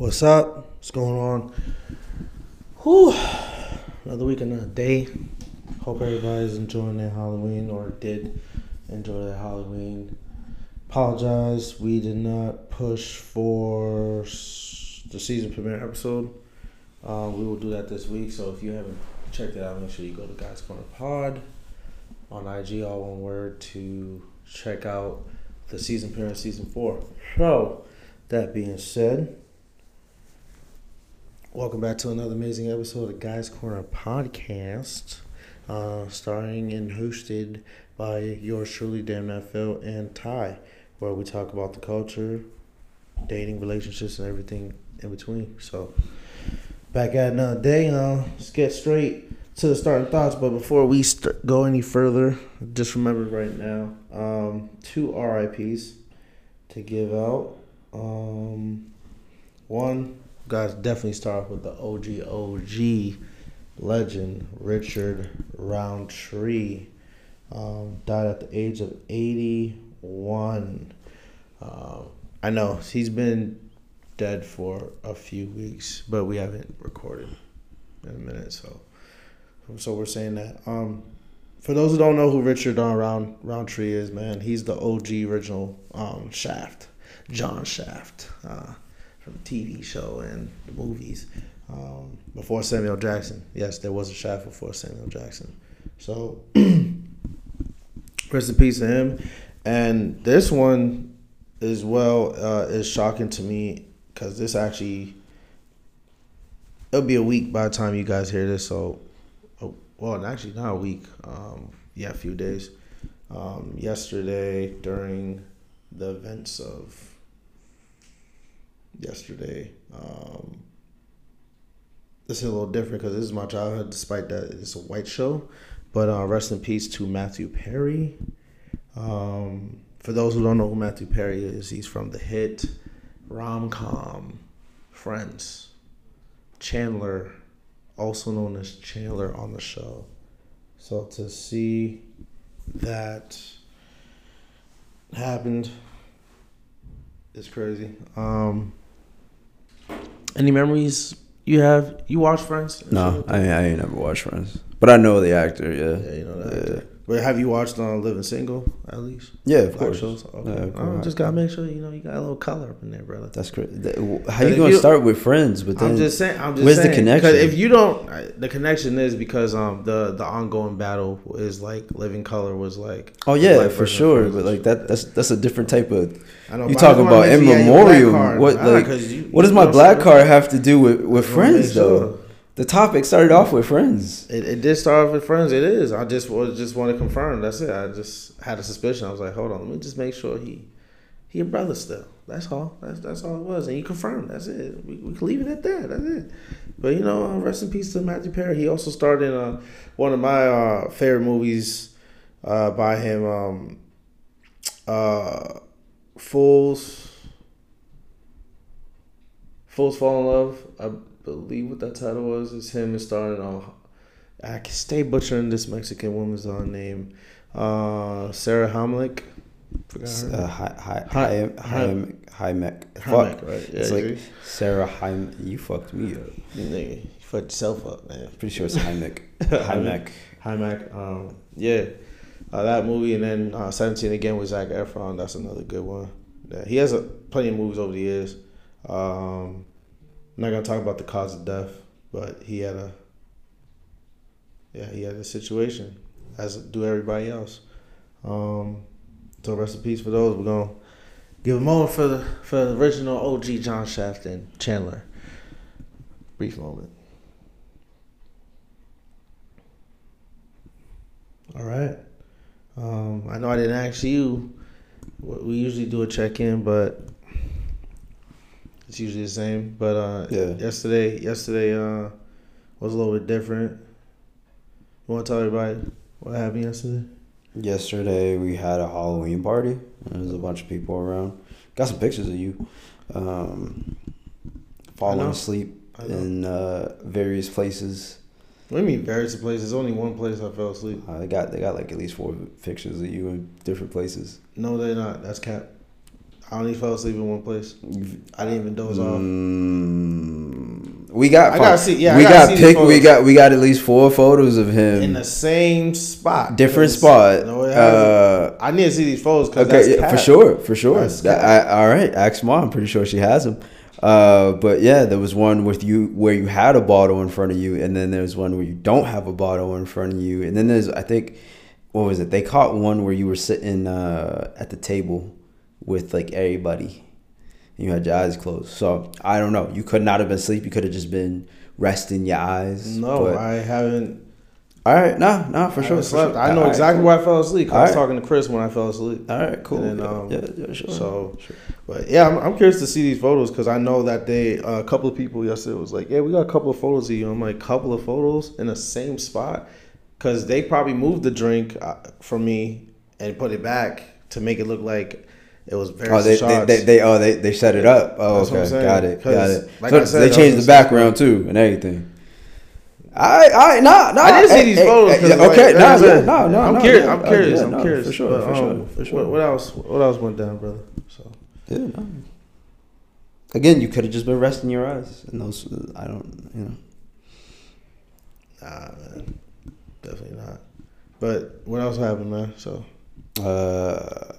What's up? What's going on? Whew. Another week, another day. Hope everybody's enjoying their Halloween or did enjoy their Halloween. Apologize, we did not push for the season premiere episode. Uh, we will do that this week. So if you haven't checked it out, make sure you go to Guys Corner Pod on IG, all one word, to check out the season premiere, season four. So that being said. Welcome back to another amazing episode of Guys Corner Podcast, uh, starring and hosted by yours truly, Damn Phil and Tye, where we talk about the culture, dating, relationships, and everything in between. So, back at another day. Uh, let's get straight to the starting thoughts. But before we st- go any further, just remember right now um, two RIPS to give out. Um, one guys definitely start off with the OG OG legend Richard Roundtree. Um, died at the age of 81. Um, I know he's been dead for a few weeks, but we haven't recorded in a minute, so so we're saying that. Um, for those who don't know who Richard Round Roundtree is, man, he's the OG original um, Shaft, John Shaft. Uh, from TV show and movies um, before Samuel Jackson. Yes, there was a Shaft before Samuel Jackson. So rest in peace to him. And this one as well uh, is shocking to me because this actually it'll be a week by the time you guys hear this. So, oh, well, actually not a week. Um, yeah, a few days. Um, yesterday during the events of yesterday. Um, this is a little different because this is my childhood, despite that it's a white show. But uh, rest in peace to Matthew Perry. Um, for those who don't know who Matthew Perry is, he's from the hit rom com Friends. Chandler, also known as Chandler on the show. So to see that happened is crazy. Um, any memories you have? You watch Friends? No, I I ain't never watched Friends, but I know the actor. Yeah, Yeah, you know that. Yeah. But have you watched uh, Living Single at least? yeah, of Black course. shows. Okay. Yeah, of Oh, just gotta make sure you know you got a little color up in there, brother. That's great. How you gonna you- start with Friends? But then I'm just saying. I'm just where's the connection? connection? 'cause if you don't, uh, the connection is because um the the ongoing battle is like Living Color was like. oh yeah, for sure. But like that, that's that's a different type of. I know, You I talking about in sure you got your black memoriam? What like, you- What does my black card have to do with with saying? I Friends though? The topic started off with Friends. It, it did start off with friends. It is. I just was just want to confirm. That's it. I just had a suspicion. I was like, hold on, let me just make sure he he a brother still. That's all. That's that's all it was. And you confirmed. That's it. We, we can leave it at that. That's it. But you know, uh, rest in peace to Matthew Perry. He also starred in uh, one of my uh, favorite movies uh, by him. Um, uh, Fools. Fools Fall in Love. Believe what that title was. Is him and starring on. I can stay butchering this Mexican woman's uh, name. Uh, Sarah Hamlick. Forgot her Uh, hi, hi, Hi- hi, hi, hi, Mac. Fuck. right? Yeah, It's like? Sarah Heim. You fucked me up. Nigga, you fucked yourself up, man. Pretty sure it's Heimek. Heimek. Hi, Mac. Um, yeah, uh, that movie, and then uh, Seventeen again with Zac Efron. That's another good one. Yeah, he has a, plenty of movies over the years. Um, I'm not gonna talk about the cause of death, but he had a yeah, he had a situation, as do everybody else. Um, so rest in peace for those. We're gonna give a moment for the for the original OG John Shaft and Chandler. Brief moment. All right. Um, I know I didn't ask you. We usually do a check in, but it's usually the same. But uh, Yeah. yesterday, yesterday uh, was a little bit different. You want to tell everybody what happened yesterday? Yesterday we had a Halloween party. There was a bunch of people around. Got some pictures of you, um, falling asleep in uh, various places. What do you mean various places? Only one place I fell asleep. Uh, they got they got like at least four pictures of you in different places. No, they're not. That's cap. I only fell asleep in one place. I didn't even doze off. Mm, we got. I gotta see- yeah, we got the. We got. We got at least four photos of him. In the same spot. different spot. No, uh, I need to see these photos okay, yeah, for sure, for sure. I, all right, ask mom. I'm pretty sure she has them. Uh, but yeah, there was one with you where you had a bottle in front of you, and then there's one where you don't have a bottle in front of you, and then there's I think what was it? They caught one where you were sitting uh, at the table with like everybody, and you had your eyes closed. So I don't know. You could not have been asleep. You could have just been resting your eyes. No, but- I haven't. all right, nah, nah, for I sure. for slept. sure. I know All right, exactly cool. why I fell asleep. I was Alright. talking to Chris when I fell asleep. All right, cool. And then, yeah, um, yeah, yeah, sure. So, sure. but yeah, I'm, I'm curious to see these photos because I know that they uh, a couple of people yesterday was like, yeah, we got a couple of photos of you. I'm like, couple of photos in the same spot because they probably moved the drink uh, from me and put it back to make it look like it was very Oh, they, they, they, they, oh they, they set it up. Oh, That's what I'm okay, got it, got it. like so I said, they changed the background too and everything. I, I, nah, nah. I didn't see hey, these hey, photos. hey, 'cause, yeah, okay, like nah, I yeah, said, no, no, I'm no, curious. yeah, I'm uh, curious. yeah, I'm no, curious for sure, But, for sure, um, for sure. What, what else? What else went down, brother? So Yeah, no. Again, you could have just been resting your eyes, and those, I don't, you know. nah, man, definitely not. But what else happened, man? So Uh,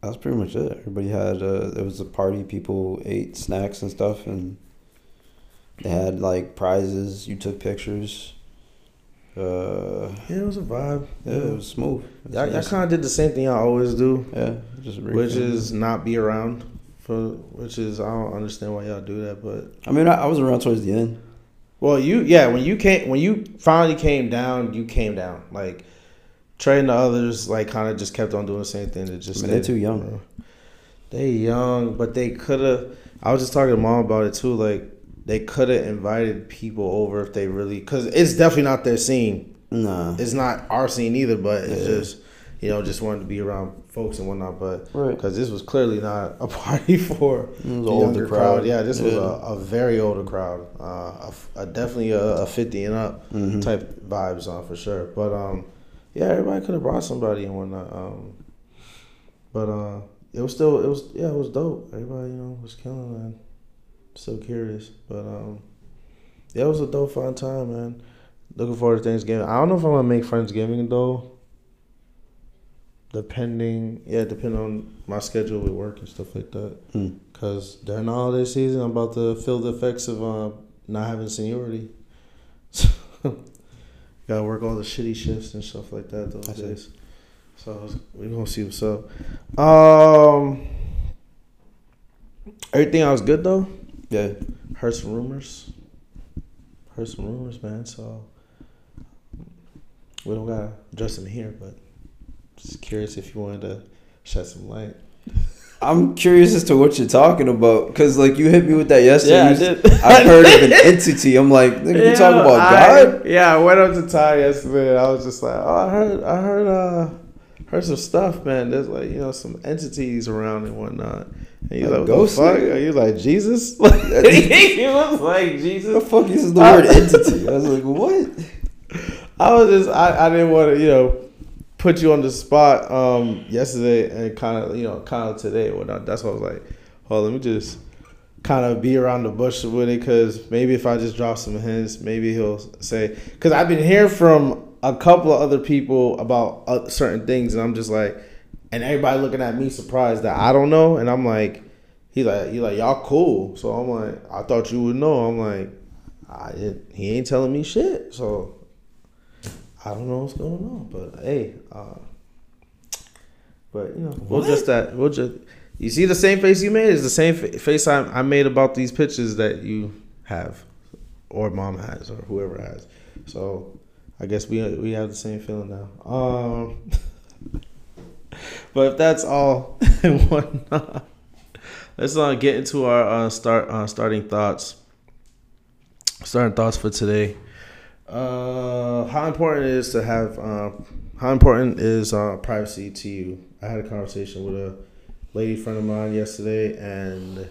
that was pretty much it. Everybody had uh, it was a party. People ate snacks and stuff, and they had like prizes. You took pictures. Uh, yeah, it was a vibe. yeah, it was smooth. It was Y'all, y'all kind of did the same thing y'all always do, yeah, just which is not be around. For which is I don't understand why y'all do that, but I mean, I, I was around towards the end. well, you yeah when you came when you finally came down, you came down like. Trey and the others like kind of just kept on doing the same thing. They just I mean, they're too young. bro. They young, but they could have. I was just talking to mom about it too. Like they could have invited people over if they really, because it's definitely not their scene. Nah, It's not our scene either, but it's Yeah. just you know just wanted to be around folks and whatnot. But Right. because this was clearly not a party for It was an the older younger crowd. Yeah, this was a, a very older crowd. Uh, a a definitely a, a fifty and up Mhm. type vibes on for sure. But um, yeah, everybody could have brought somebody and whatnot. Um, but uh, it was still it was yeah it was dope. Everybody you know was killing man. Still curious, but um, yeah, it was a dope fun time, man. Looking forward to Thanksgiving. I don't know if I'm gonna make Friendsgiving though. Depending, yeah, depending on my schedule with work and stuff like that. Hmm. Cause during the holiday season, I'm about to feel the effects of uh, not having seniority. Gotta work all the shitty shifts and stuff like that those I see. days. So we gonna see what's up. Um, everything else good though. yeah. Heard some rumors. Heard some rumors, man. So we don't gotta address them here, but just curious if you wanted to shed some light. I'm curious as to what you're talking about, because like you hit me with that yesterday. Yeah, I I've heard of an entity. I'm like, nigga, you talking about God? Yeah, I went up to Tye yesterday. And I was just like, oh, I heard, I heard, uh, heard some stuff, man. There's like, you know, some entities around and whatnot. And you Like like, the fuck? nigga? Are you like Jesus? Like, he was like Jesus. What the fuck uses the word entity? I was like, what? I was just, I, I didn't want to, you know, put you on the spot um yesterday and kind of, you know, kind of today whatnot. That's why I was like, oh, let me just kind of be around the bush with it because maybe if I just drop some hints, maybe he'll say. Because I've been hearing from a couple of other people about uh, certain things, and I'm just like, and everybody looking at me surprised that I don't know, and I'm like, he like, he like, y'all cool. So I'm like, I thought you would know. I'm like, I didn't, he ain't telling me shit, so. I don't know what's going on, but hey, uh, but you know, we'll What? just that we'll just you see the same face you made is the same fa- face I, I made about these pictures that you have, or mom has, or whoever has. So I guess we we have the same feeling now. Um, but if that's all and whatnot, let's uh, get into our uh, start uh, starting thoughts. Starting thoughts for today. Uh, how important it is to have uh, how important is uh, privacy to you? I had a conversation with a lady friend of mine yesterday, and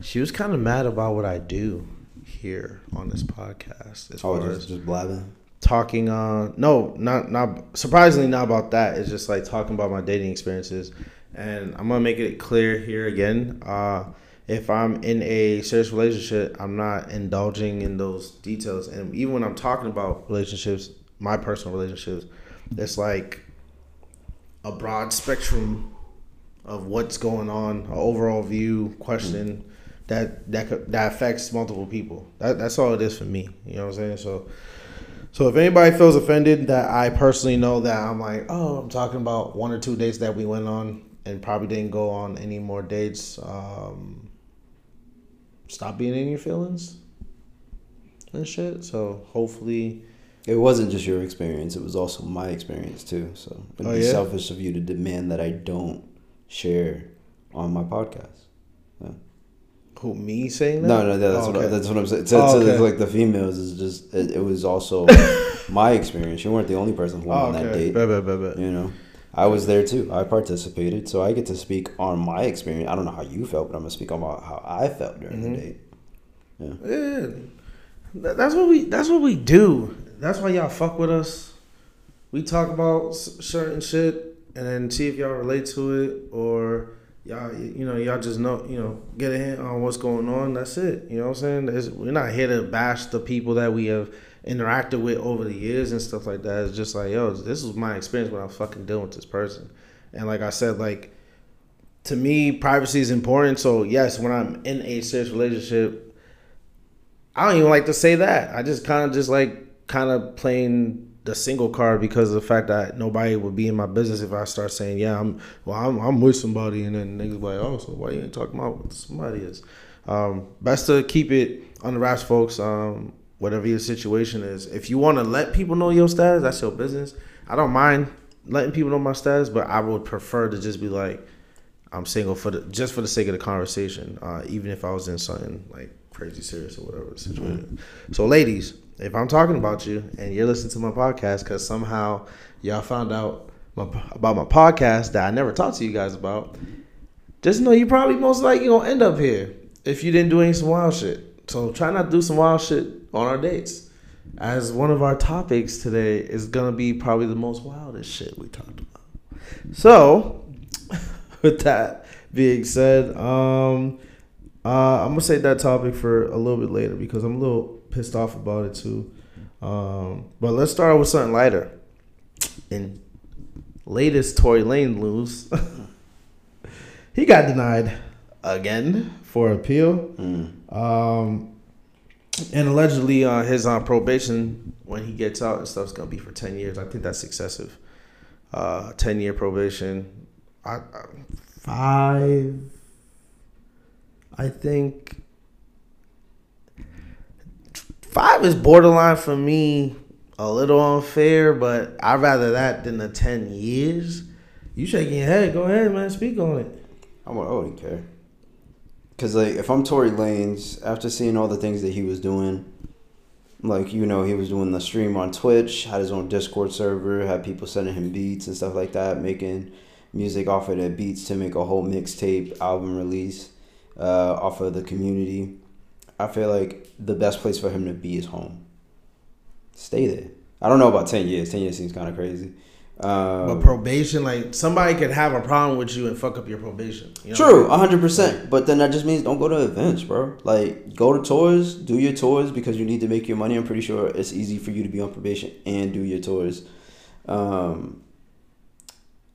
she was kind of mad about what I do here on this podcast as Oh, far just, as just blabbing. talking on no not not surprisingly not about that it's just like talking about my dating experiences and I'm gonna make it clear here again. Uh, if I'm in a serious relationship, I'm not indulging in those details. And even when I'm talking about relationships, my personal relationships, it's like a broad spectrum of what's going on, an overall view, question that that that affects multiple people. That, that's all it is for me. You know what I'm saying? So. So if anybody feels offended that I personally know that I'm like, oh, I'm talking about one or two dates that we went on and probably didn't go on any more dates, um, stop being in your feelings and shit. So hopefully, it wasn't just your experience; it was also my experience too. So it'd Oh, be yeah? selfish of you to demand that I don't share on my podcast. who me saying that? No, no, that's Oh, what I, that's what I'm saying. To, Oh, to okay. like the females is just it, it was also my experience. You weren't the only person who went Oh, on that oh, date. Bet, bet, bet. You know, I was there too. I participated, so I get to speak on my experience. I don't know how you felt, but I'm gonna speak on how I felt during Mhm. the date. Yeah, That- that's what we. That's what we do. That's why y'all fuck with us. We talk about certain shit and then see if y'all relate to it or y'all. You know, y'all just know. You know, get a hint on what's going on. That's it. You know what I'm saying? It's, we're not here to bash the people that we have interacted with over the years and stuff like that. It's just like, yo, this is my experience when I'm fucking dealing with this person. And like I said, like to me, privacy is important. So yes, when I'm in a serious relationship, I don't even like to say that. I just kind of just like kind of playing the single card because of the fact that nobody would be in my business if I start saying, yeah, I'm well, I'm, I'm with somebody, and then niggas like, oh, so why you ain't talking about what somebody is? Um, best to keep it on the wraps, folks. Um, whatever your situation is, if you want to let people know your status, that's your business. I don't mind letting people know my status, but I would prefer to just be like, I'm single for the just for the sake of the conversation, uh, even if I was in something like crazy serious or whatever situation. So, ladies, if I'm talking about you and you're listening to my podcast because somehow y'all found out my, about my podcast that I never talked to you guys about, just know you probably most likely gonna end up here if you didn't do any some wild shit. So try not to do some wild shit on our dates. As one of our topics today is gonna be probably the most wildest shit we talked about. So, with that being said, um, uh, I'm gonna save that topic for a little bit later because I'm a little pissed off about it too. Um, but let's start with something lighter. In latest Tory Lanez news, he got denied again for appeal. Mm. Um, and allegedly, uh, his uh, probation when he gets out and stuff is gonna be for ten years. I think that's excessive. Uh, ten year probation. I, I, five. I think five is borderline for me. A little unfair, but I'd rather that than the ten years. You shaking your head? Go ahead, man. Speak on it. I wou- I wouldn't care. Cause like if I'm Tory Lanez, after seeing all the things that he was doing, like you know he was doing the stream on Twitch, had his own Discord server, had people sending him beats and stuff like that, making music off of the beats to make a whole mixtape album release uh, off of the community. I feel like the best place for him to be is home. Stay there. I don't know about ten years. Ten years seems kind of crazy. Um, But probation, like somebody could have a problem with you and fuck up your probation. You know True, hundred percent. But then that just means don't go to events, bro. Like go to tours, do your tours because you need to make your money. I'm pretty sure it's easy for you to be on probation and do your tours. Um,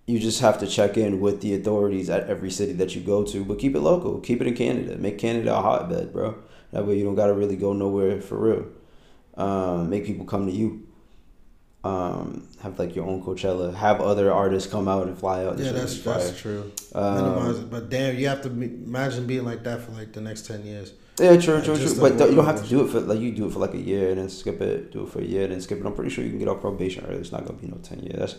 you just have to check in with the authorities at every city that you go to, but keep it local. Keep it in Canada. Make Canada a hotbed, bro. That way you don't gotta really go nowhere for real. Um, make people come to you. Um, have like your own Coachella. Have other artists come out and fly out. and Yeah, that's that's true. Um, Minimize it, but damn, you have to be, imagine being like that for like the next ten years. Yeah, true, Like, true, true. But you don't have to do it for like you do it for like a year and then skip it. Do it for a year and then skip it. I'm pretty sure you can get off probation early. It's not gonna be no ten years. That's,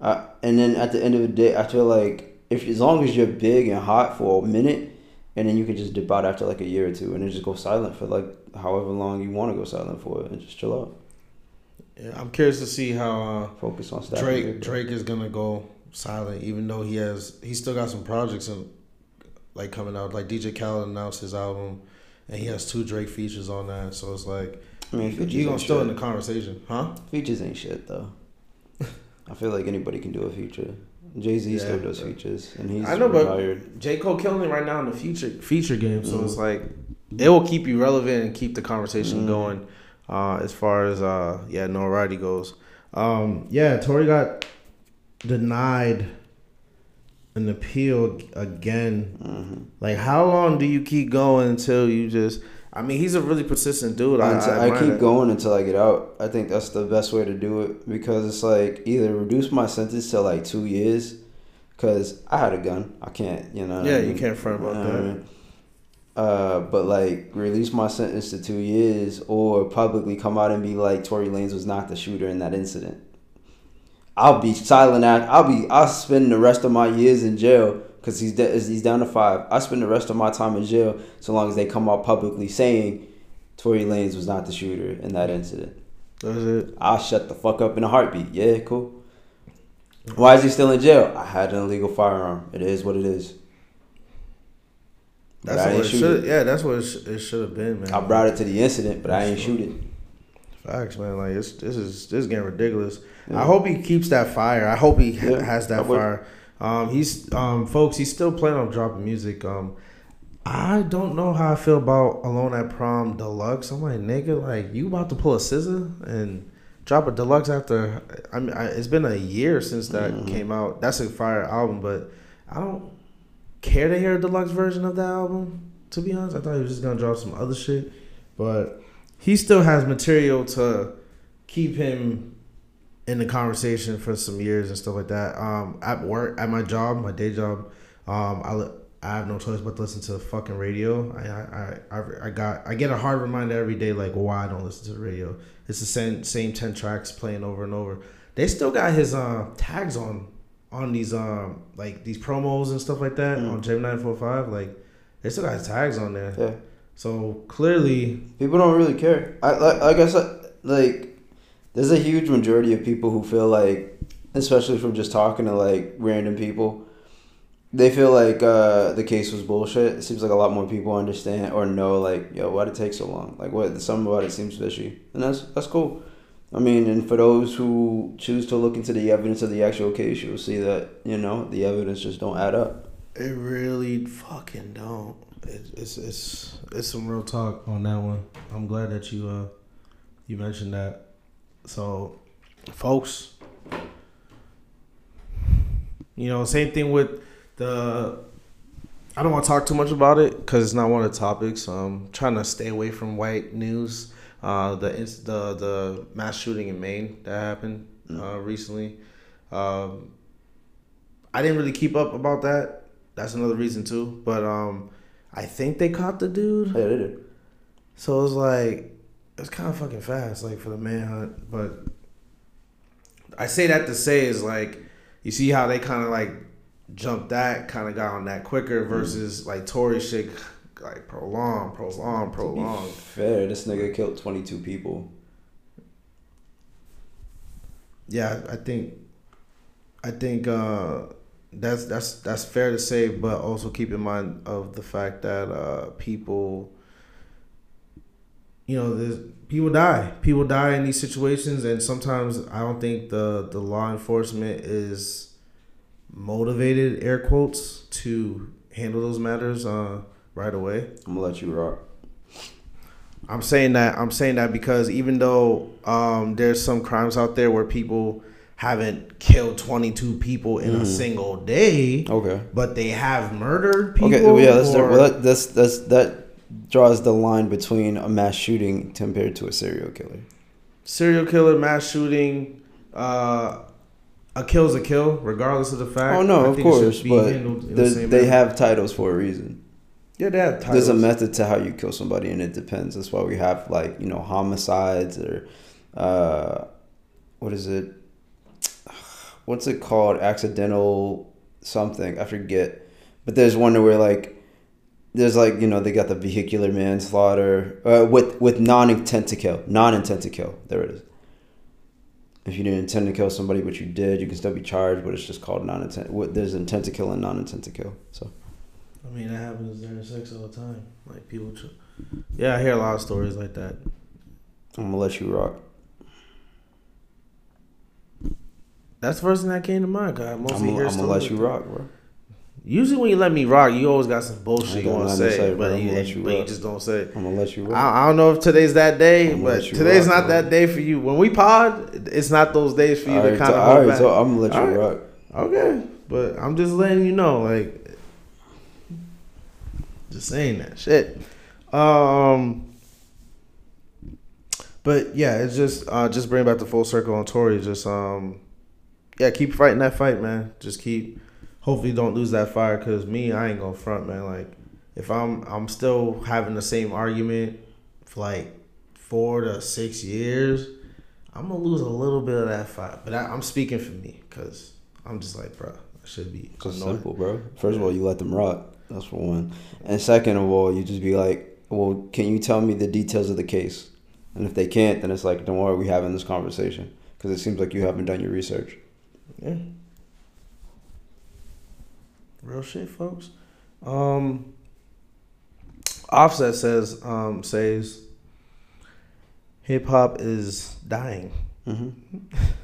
uh, and then at the end of the day, I feel like if as long as you're big and hot for a minute, and then you can just dip out after like a year or two, and then just go silent for like however long you want to go silent for, and just chill out. Yeah, I'm curious to see how Focus on uh, stuff. Drake Drake is gonna go silent, even though he has he still got some projects and like coming out. Like DJ Khaled announced his album, and he has two Drake features on that. So it's like I mean, you features gonna ain't still in the conversation, huh? Features ain't shit though. I feel like anybody can do a feature. Jay Z Yeah, still does but- features, and he's I know, but- retired. J Cole killing it right now in the future feature game, so Mhm. it's like it will keep you relevant and keep the conversation Mhm. going. Uh, as far as uh, yeah, notoriety goes. Um, yeah, Tory got denied an appeal again. Mhm. Like, how long do you keep going until you just? I mean, he's a really persistent dude. I, I, I, keep that. going until I get out. I think that's the best way to do it because it's like either reduce my sentence to like two years, because I had a gun. I can't, you know. what I Yeah, you can't front about what I that. mean? Uh, but like release my sentence to two years, or publicly come out and be like Tory Lanez was not the shooter in that incident. I'll be silent. I'll be. I'll spend the rest of my years in jail because he's de- he's down to five. I spend the rest of my time in jail so long as they come out publicly saying Tory Lanez was not the shooter in that incident. That's it. I'll shut the fuck up in a heartbeat. Yeah, cool. Why is he still in jail? I had an illegal firearm. It is what it is. That's what it should. Yeah, that's what it, sh- it should have been, man. I brought it to the incident, but I ain't shoot it. Facts, man. Like it's this is this is getting ridiculous. Yeah. I hope he keeps that fire. I hope he Yeah, has that fire. Um, he's um, folks. He's still planning on dropping music. Um, I don't know how I feel about Alone at Prom Deluxe. I'm like, nigga, like you about to pull a SZA and drop a deluxe after? I mean, I, it's been a year since that Mhm. came out. That's a fire album, but I don't care to hear a deluxe version of that album. To be honest, I thought he was just gonna drop some other shit, but he still has material to keep him in the conversation for some years and stuff like that. Um, at work, at my job, my day job, um, I li- I have no choice but to listen to the fucking radio. I I, I I got I get a hard reminder every day like why I don't listen to the radio. It's the same same ten tracks playing over and over. They still got his uh, tags on on these um like these promos and stuff like that Mm. on J nine four five. Like they still got tags on there. Yeah. So clearly, People don't really care. I like, like I said, like there's a huge majority of people who feel like, especially from just talking to like random people, they feel like uh, the case was bullshit. It seems like a lot more people understand or know like, yo, why did it take so long? Like, what something about it seems fishy, and that's that's cool. I mean, and for those who choose to look into the evidence of the actual case, you'll see that you know the evidence just don't add up. It really fucking don't. It, it's it's it's some real talk on that one. I'm glad that you uh you mentioned that. So, folks, you know, same thing with the. I don't want to talk too much about it because it's not one of the topics. I'm trying to stay away from white news. Uh, the the the mass shooting in Maine that happened uh, recently. Um, I didn't really keep up about that. That's another reason too. But um, I think they caught the dude. Yeah, they did. So it was like it's kind of fucking fast, like for the manhunt. But I say that to say is like you see how they kind of like jumped that, kind of got on that quicker versus like Tory shit, like prolong, prolong, prolong. fair, this nigga killed 22 people. Yeah, I think, I think uh, that's that's that's fair to say, but also keep in mind of the fact that uh, people, you know, there's people die. People die in these situations, and sometimes I don't think the the law enforcement is motivated, air quotes, to handle those matters uh, right away. I'm gonna let you rock. I'm saying that I'm saying that because even though um, there's some crimes out there where people haven't killed 22 people in a Mhm. single day, Okay. but they have murdered people. Okay. Well, yeah. That's or- well, that, that's that's that draws the line between a mass shooting compared to a serial killer. serial killer, mass shooting. Uh, a kill's a kill, regardless of the fact. Oh no, I of think it should course, but the they manner. have titles for a reason. Yeah, they have There's a method to how you kill somebody, and it depends. That's why we have like you know homicides or uh, what is it? What's it called? Accidental something. I forget. But there's one where like there's like you know they got the vehicular manslaughter uh, with with non intent to kill, non intent to kill. There it is. If you didn't intend to kill somebody, but you did, you can still be charged. But it's just called non intent. There's intent to kill and non intent to kill. So I mean, that happens during sex all the time. Like people. Tr- yeah, I hear a lot of stories like that. I'm gonna let you rock. That's the first thing that came to mind. I mostly I'm, hear I'm gonna let you rock, bro. Usually when you let me rock, you always got some bullshit you want to say, say, but, you, you but you just don't say. it. I'm gonna let you rock. I, I don't know if today's that day, but today's rock, not bro. that day for you. When we pod, it's not those days for you All to right, kind of all right, back. so I'm gonna let you All right. rock. Okay, but I'm just letting you know, like, just saying that shit. Um, but yeah, it's just uh, just bring back the full circle on Tory. Just um, yeah, keep fighting that fight, man. Just keep. Hopefully, don't lose that fire. Cause me, I ain't gonna front, man. Like, if I'm I'm still having the same argument for like four to six years, I'm gonna lose a little bit of that fight. But I, I'm speaking for me, cause I'm just like, bro, I should be annoyed. simple, bro. First of all, you let them rock. That's for one. And second of all, you just be like, well, can you tell me the details of the case? And if they can't, then it's like, don't worry, we having this conversation because it seems like you haven't done your research. Yeah. Real shit, folks. Um Offset says um says hip hop is dying. hmm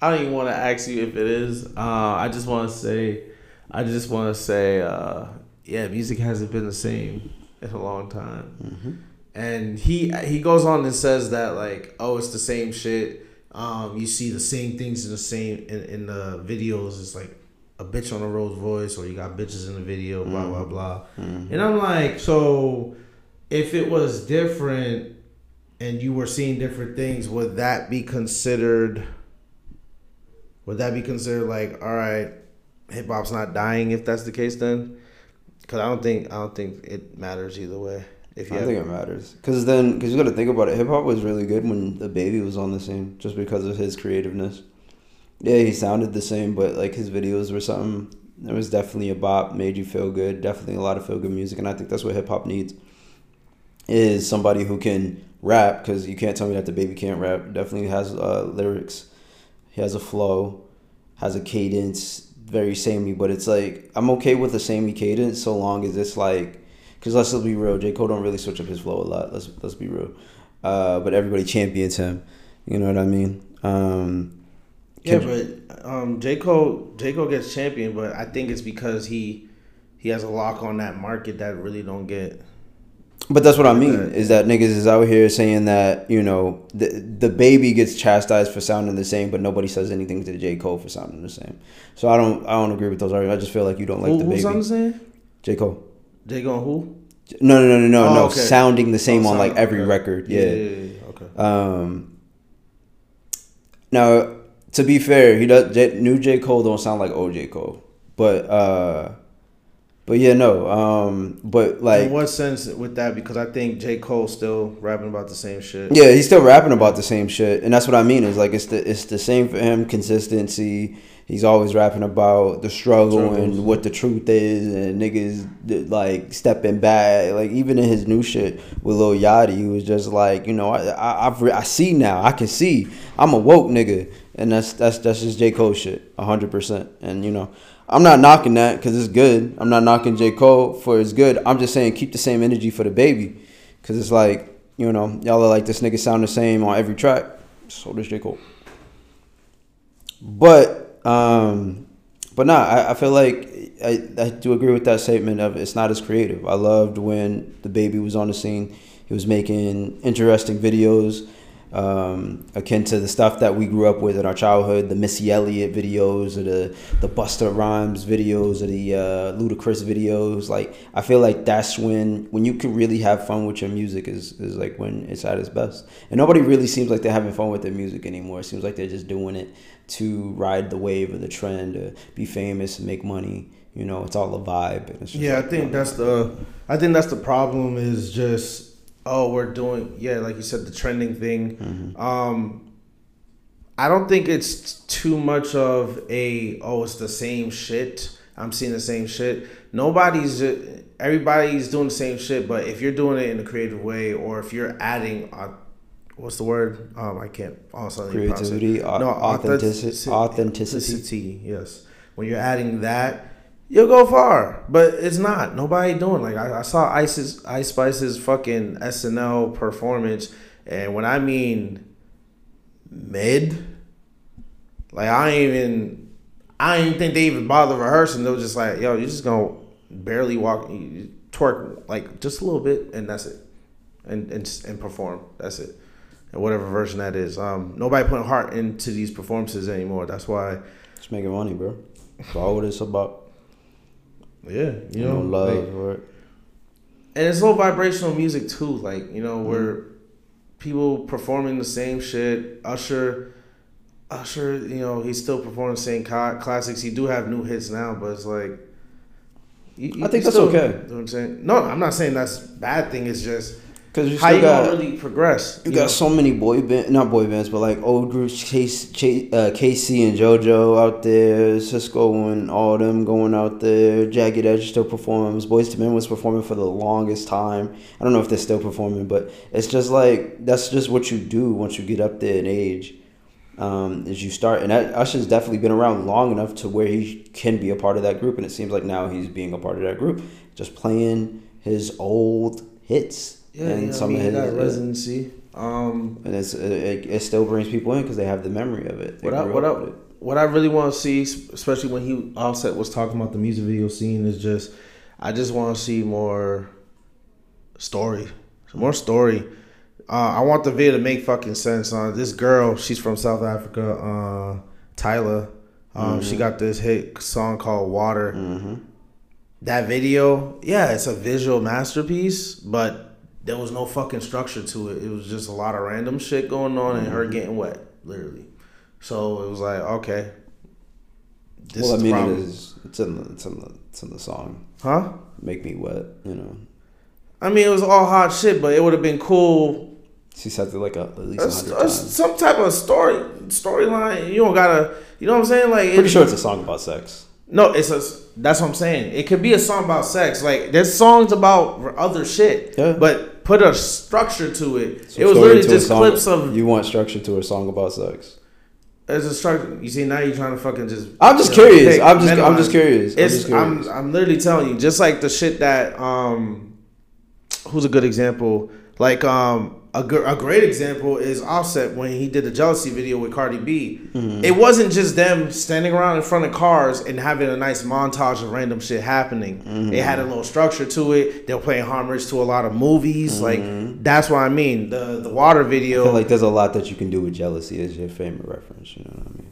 I don't even want to ask you if it is. Uh, I just want to say, I just want to say, uh, yeah, music hasn't been the same in a long time. hmm and he he goes on and says that like oh it's the same shit um you see the same things in the same in, in the videos it's like a bitch on a Rolls Royce or you got bitches in the video blah blah blah Mm-hmm. and I'm like so if it was different and you were seeing different things would that be considered would that be considered like all right hip hop's not dying if that's the case then because I don't think I don't think it matters either way if you I think it matters because then because you got to think about it. Hip hop was really good when DaBaby was on the scene, just because of his creativeness. Yeah, he sounded the same, but like his videos were something. It was definitely a bop, made you feel good. Definitely a lot of feel good music, and I think that's what hip hop needs. Is somebody who can rap because you can't tell me that DaBaby can't rap. Definitely has uh, lyrics. He has a flow, has a cadence, very samey. But it's like I'm okay with the samey cadence so long as it's like because let's just be real, J Cole don't really switch up his flow a lot. Let's let's be real. Uh, but everybody champions him. You know what I mean? Um, Yeah, but um, J Cole J Cole gets champion, but I think it's because he he has a lock on that market that really don't get. But that's what I mean That- is that niggas is out here saying that you know the DaBaby gets chastised for sounding the same, but nobody says anything to J Cole for sounding the same. So I don't I don't agree with those arguments. I just feel like you don't like Who, the who's baby. on the same? J Cole. J Cole who? No no no no no Oh, no. okay. Sounding the same Oh, on like every okay. record. Yeah, yeah. yeah, yeah, okay. Um, now, to be fair, he does. J, new J Cole don't sound like old J Cole, but uh, but yeah, no. Um, but like, In what sense with that? Because I think J Cole still rapping about the same shit. yeah, he's still rapping about the same shit, and that's what I mean. Is like it's the it's the same for him. Consistency. He's always rapping about the struggle Struggles. and what the truth is, and niggas like stepping back. Like even in his new shit with Lil Yachty, he was just like, you know, I I I've re- I see now. I can see. I'm a woke nigga, and that's that's that's just J Cole shit, hundred percent. And you know, I'm not knocking that because it's good. I'm not knocking J Cole for it's good. I'm just saying keep the same energy for DaBaby, because it's like you know y'all are like this nigga sound the same on every track. So does J Cole. But um, but nah, I, I feel like I, I do agree with that statement of it's not as creative. I loved when DaBaby was on the scene. He was making interesting videos, um, akin to the stuff that we grew up with in our childhood, the Missy Elliott videos or the the Busta Rhymes videos or the uh, Ludacris videos. Like I feel like that's when when you can really have fun with your music is is like when it's at its best. And nobody really seems like they're having fun with their music anymore. It seems like they're just doing it to ride the wave of the trend, to be famous and make money. You know, it's all a vibe. And it's just Yeah, I like, think that's the I think that's the problem is just oh we're doing yeah like you said the trending thing. Mm-hmm. Um, I don't think it's too much of a oh it's the same shit. I'm seeing the same shit. Nobody's everybody's doing the same shit, but if you're doing it in a creative way or if you're adding uh, what's the word? Um, I can't honestly pronounce creativity, au- authenticity, authenticity. authenticity. Yes, when you're adding that, you'll go far. But it's not. Nobody doing like I, I saw Ice's Ice Spice's fucking SNL performance, And when I mean mid, like I ain't even, I didn't think they even bother rehearsing. They were just like, yo, you're just gonna barely walk, twerk like just a little bit, and that's it, and and and perform. That's it, and whatever version that is. Um, nobody putting heart into these performances anymore. That's why. Just making money, bro. That's all what it's about. Yeah, you You know, know, love. like- and it's low vibrational music too. Like you know, Mm-hmm. where people performing the same shit. Usher, Usher, you know, he's still performing the same classics. He do have new hits now, but it's like. you- you I think that's still- okay. You know what I'm saying? No, I'm not saying that's a bad thing. It's just Because you how still you got gonna really progress. you know? got so many boy band, not boy bands, but like old groups, Chase, uh, K-Ci and JoJo out there, Sisqó and all them going out there. Jagged Edge still performs. Boyz II Men was performing for the longest time. I don't know if they're still performing, but it's just like that's just what you do once you get up there in age. Um, is you start, and Usher's definitely been around long enough to where he can be a part of that group, and it seems like now he's being a part of that group, just playing his old hits yeah, and know, some I mean, his residency. Um, and it's it, it still brings people in because they have the memory of it. They What I, what I, it. what I really want to see, especially when he Offset was talking about the music video scene, is just I just want to see more story, more story. Uh, I want the video to make fucking sense. Uh, this girl, she's from South Africa, uh, Tyla. Um, She got this hit song called Water. Mm-hmm. That video, yeah, it's a visual masterpiece, but there was no fucking structure to it. It was just a lot of random shit going on and her mm-hmm. getting wet, literally. So it was like, okay. This Well, I mean, it problem. is. It's in the it's in the it's in the song. Huh? Make me wet. You know, I mean, it was all hot shit, but it would have been cool. she said it like a, at least A, a hundred a- times. some type of story storyline. You don't gotta. You know what I'm saying? Like, Pretty it- sure it's a song about sex. No, it's a. That's what I'm saying. It could be a song about sex. Like there's songs about other shit. Yeah. But put a structure to it. So it was literally just clips of. You want structure to a song about sex? There's a structure. You see, now you're trying to fucking just. I'm just you know, curious. pick- I'm just I'm just curious. I'm It's. just I'm. I'm literally telling you, just like the shit that. Um, who's a good example? Like um. A, gr- a great example is Offset when he did the jealousy video with Cardi B. Mm-hmm. It wasn't just them standing around in front of cars and having a nice montage of random shit happening. Mm-hmm. It had a little structure to it. They were playing homage to a lot of movies. Like that's what I mean. The the water Mm-hmm. I video. feel like there's a lot that you can do with jealousy as your favorite reference. You know what I mean?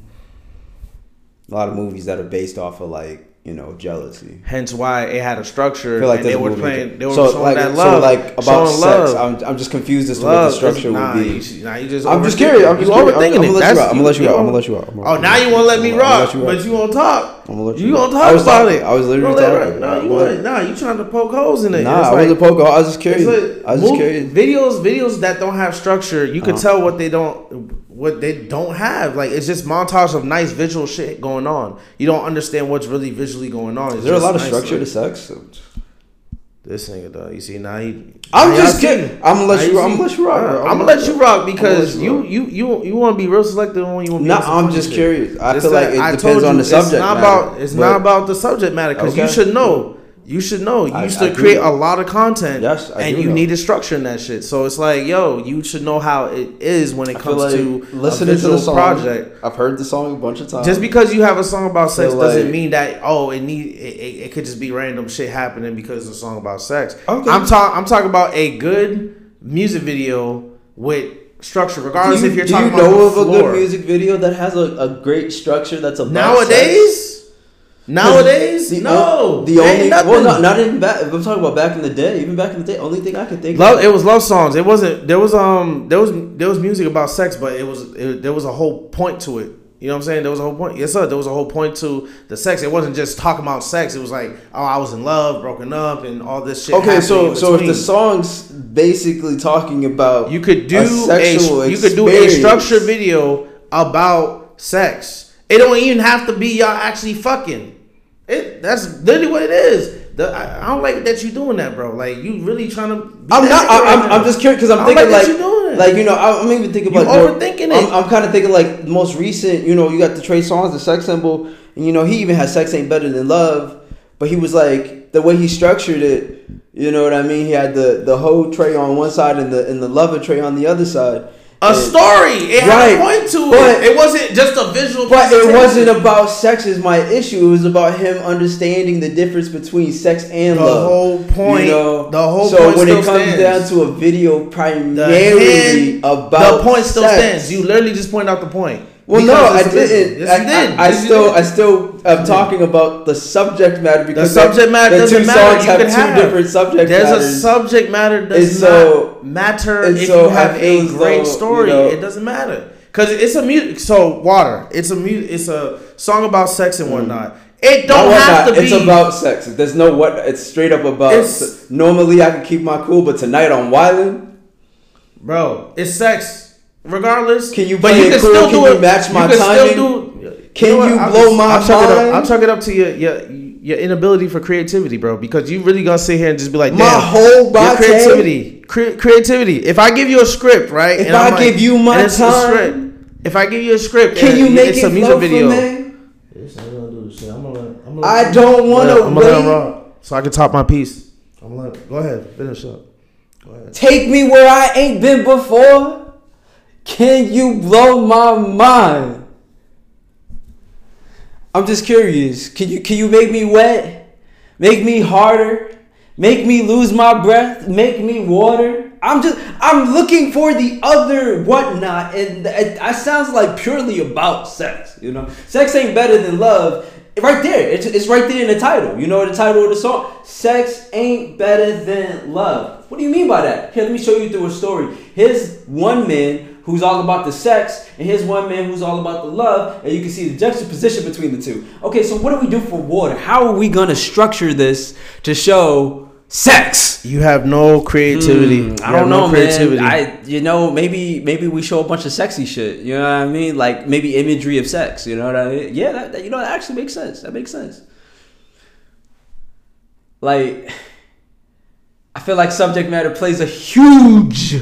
A lot of movies that are based off of like you know jealousy. hence why it had a structure. Like they were playing. They were so showing like that so like about sex. love. I'm, I'm just confused as to Love what the structure nah, would be. You, nah, you just I'm just curious. I'm just overthinking I'm, it. I'm gonna let That's- you out. I'm gonna let you out. I'm gonna let you out. I'm gonna Oh, now you to let me rock, but you won't talk. I'm gonna let You I talk about it. I was literally talking. Nah, you nah, you trying to poke holes in it. Nah, I wasn't poking. I was just curious. I was just curious. Videos, videos that don't have structure, you can Uh-huh. tell what they don't, what they don't have. Like it's just montage of nice visual shit going on. You don't understand what's really visually going on. Is there a lot of nice, structure like- to sex? This nigga though, you see now he. I'm now just kidding. I'm gonna let now you. I'm gonna let you rock. I'm gonna let you rock because you you you you you want to be real selective when you want to. No, I'm just curious. I It's feel like it I depends on the subject It's not matter, about. It's not about the subject matter because you should know. You should know. You I- used to do create know. a lot of content. Yes, I and do you know. needed structure in that shit. So it's like, yo, you should know how it is when it I comes like to a listening to the song. project. I've heard the song a bunch of times. Just because you have a song about sex feel doesn't mean that oh it need it, it, it could just be random shit happening because it's a song about sex. Okay. I'm talking I'm talking about a good music video with structure, regardless do you, if you're do you know about of a good music video that has a, a great structure that's about Nowadays, nowadays, The no, the only well, not not even back. I'm talking about back in the day, even back in the day, only thing I could think Love, of. it was love songs. It wasn't. There was um. There was there was music about sex, but it was it, there was a whole point to it. You know what I'm saying? There was a whole point. Yes, sir. There was a whole point to the sex. It wasn't just talking about sex. It was like, oh, I was in love, broken up, and all this shit. Okay, so so if the song's basically talking about you could do a a, you could do a structured video about sex. It don't even have to be y'all actually fucking. It that's literally what it is. The, I, I don't like that you doing that, bro. Like you really trying to. Be I'm not. I, right I'm, just curious because I'm I thinking like like, you like you know, I'm, I'm even thinking You about more- overthinking it. I'm, I'm kind of thinking like most recent. You know, you got the Trey Songz, the sex symbol, and you know he even has "Sex Ain't Better Than Love," but he was like the way he structured it. You know what I mean? He had the the whole tray on one side and the and the lover tray on the other side. A story. It had Right, a point to but- it. It wasn't just a visual. But it wasn't about sex is my issue. It was about him understanding the difference between sex and The love. The whole point- You know? the whole so point So when it comes stands. down to a video The primarily hand- about the point still sex. stands. You literally just pointed out the point. Well, Because no, I it's a visual. didn't. Yes, I, did. I, I Yes, still. I still am talking about the subject matter because The subject matter the doesn't two matter. songs You have two have- different subject There's a subject matter does And so- not matter if so you have a great though, story. you know- it doesn't matter because it's a music. So water. It's a mu- It's a song about sex and mm. whatnot. It don't have not. to be. It's about sex. There's no what. It's straight up about. It's- normally I can keep my cool, but tonight I'm wilding. bro. It's sex, regardless. Can you but play you it can cool? still Can do you it. match my you can timing? Do, Can know what? you I'll blow just- my I'll chuck It mind? up, I'll chuck it up to your your your inability for creativity, bro. Because you really gonna sit here and just be like, My Damn, whole your body. creativity, cre- creativity. If I give you a script, right? If and I'm I give you my and a time, script, if I give you a script, Can and you make it's it a music flow video. for I'm gonna do this shit. I'm gonna. I'm gonna I don't want to I'm gonna let him rock so I can top my piece. I'm gonna go ahead, finish up. Go ahead. Take me where I ain't been before. Can you blow my mind? I'm just curious. Can you can you make me wet? Make me harder? Make me lose my breath? Make me water? I'm just I'm looking for the other whatnot, and it sounds like purely about sex. You know, sex ain't better than love. Right there, it's, it's right there in the title. You know the title of the song. Sex ain't better than love. What do you mean by that? Here, let me show you through a story. Here's one man who's all about the sex, and here's one man who's all about the love, and you can see the juxtaposition between the two. Okay, so what do we do for water? How are we gonna structure this to show sex? You have no creativity. Hmm, you I don't no know, creativity. man. I, you know, maybe maybe we show a bunch of sexy shit. You know what I mean? Like maybe imagery of sex. You know what I mean? Yeah, that, that- you know that actually makes sense. That makes sense. Like, I feel like subject matter plays a huge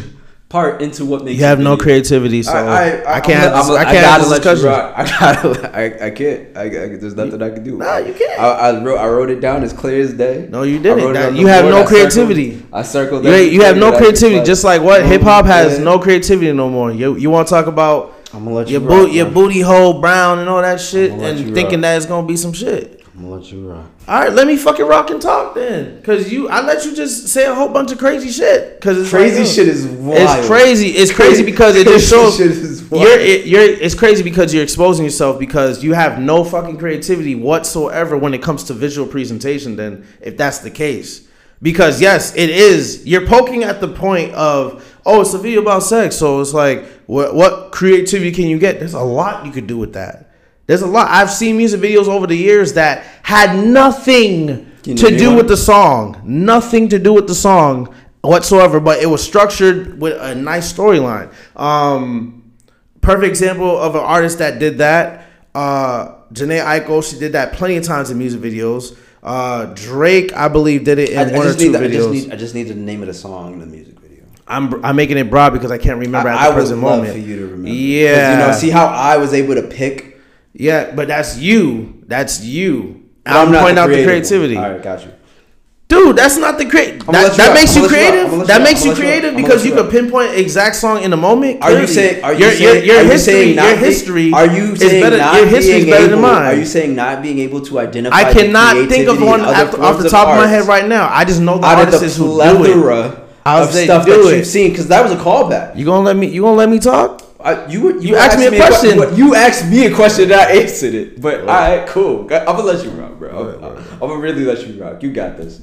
part into what makes. you have no creativity, so I, can't. I'm, have this, I'm, I can't have this let you rock. I gotta. I, I can't. I, I, there's nothing I can do. Nah, you can't. I, I wrote. I wrote it down as clear as day. No, you didn't. wrote That- you have board. no I circled- creativity. I circled. You, you have no everything that I could creativity, just like what oh, hip hop has Yeah. no creativity no more. You you want to talk about I'm gonna let your you boot rock, your booty hole brown and all that shit, and thinking rock. that it's gonna be some shit. I'm gonna let you rock. All right, let me fucking rock and talk then, cause you I let you just say a whole bunch of crazy shit, cause it's Crazy like, shit is wild. It's crazy. It's crazy because it just shows shit is wild. you're it, you're. It's crazy because you're exposing yourself because you have no fucking creativity whatsoever when it comes to visual presentation. Then, if that's the case, because yes, it is. You're poking at the point of oh, it's a video about sex, so it's like what what creativity can you get? There's a lot you could do with that. There's a lot. I've seen music videos over the years that had nothing to do one? with the song, nothing to do with the song whatsoever, but it was structured with a nice storyline. Um, perfect example of an artist that did that. Uh, Jhené Aiko, she did that plenty of times in music videos. Uh, Drake, I believe, did it in I, I one or just two need. The, I just videos. need. I just need the name of the song in the music video. I'm I'm making it broad because I can't remember I, at I the would present love moment. for you to remember. Yeah, You know, see how I was able to pick. Yeah, but that's you. That's you. I'm, not pointing out the one. creativity. All right, got you. Dude, that's not the create. That, that makes you let you rock. creative. That makes you I'ma let you creative because you can pinpoint exact song in the moment. Are you saying? Are you your, saying? your, your history? your history. Are you is saying better, not your history is being better able, than mine. Are you saying not being able to identify? I cannot think of one off, the top of my head right now. I just know the Out of the artists who do it. of stuff do that it. you've seen, because that was a callback. You gonna let me? You gonna let me talk? I, you, you, You asked me a que- question. what- you asked me a question and I answered it. But all right, cool. I'm gonna let you rock, bro. I'm, I'm, I'm gonna really let you rock. You got this.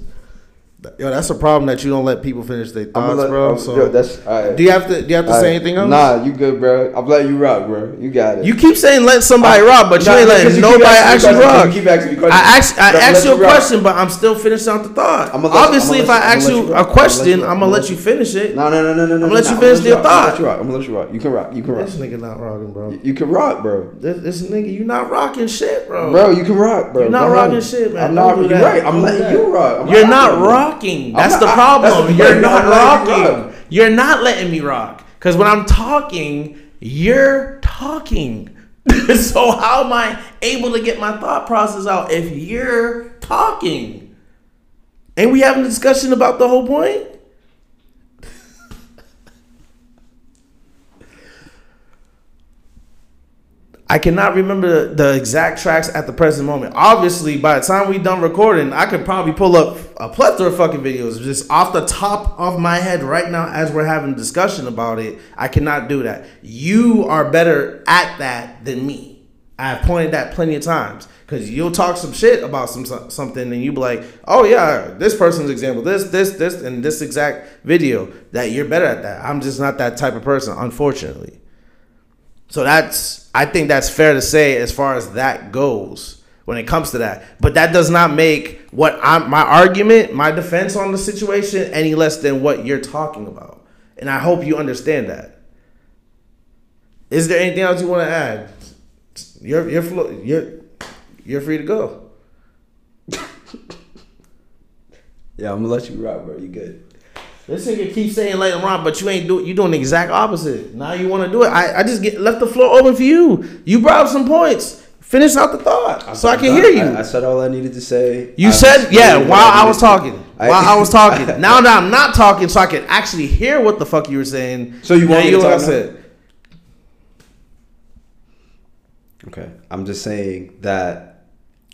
Yo, that's a problem that you don't let people finish their thoughts, let, bro. I'm- So, yo, that's right. do you have to? Do you have to All say right. anything else? Nah, you good, bro. I'm letting you rock, bro. You got it. You keep saying let somebody rock, but you ain't letting you nobody actually rock. You keep asking me questions. I asked, I asked you a you rock. question, but I'm still finishing out the thought. Let Obviously, if I ask you you a rock. I'ma let question. I'm gonna let you finish it. No, no, no, no, no, no. I'ma let you finish I'm your thought. I'm gonna let you rock. You can rock. You can rock. This nigga not rocking, bro. You can rock, bro. This, nigga, you not rocking shit, bro. Bro, you can rock, bro. You're not rocking shit, man. I'm Don't You're right. I'm letting you rock. You're not bro. Rocking. That's not- the I- problem. that's You're not rocking. rock. You're not letting me rock. Because when I'm talking, you're talking. so how am I able to get my thought process out if you're talking? Ain't we having a discussion about the whole point? I cannot remember the exact tracks at the present moment. Obviously, by the time we done recording, I could probably pull up a plethora of fucking videos just off the top of my head right now as we're having discussion about it. I cannot do that. You are better at that than me. I've pointed that plenty of times because you'll talk some shit about some something and you be like, oh yeah, this person's example, this, this, this, and this exact video that you're better at that. I'm just not that type of person, unfortunately. So that's I think that's fair to say as far as that goes when it comes to that. But that does not make what I'm my argument, my defense on the situation any less than what you're talking about. And I hope you understand that. Is there anything else you want to add? You're you're you're you're free to go. yeah, I'm gonna let you rock, bro. You good. This nigga keeps saying him rock, but you ain't do you doing the exact opposite. Now you want to do it. I, I just get left the floor open for you. You brought up some points. Finish out the thought I so I can hear you. I, I, said all I needed to say. You I said yeah while I, was talking. while I was talking. now that I'm not talking, so I can actually hear what the fuck you were saying. So you want me to talk? I said. Okay, I'm just saying that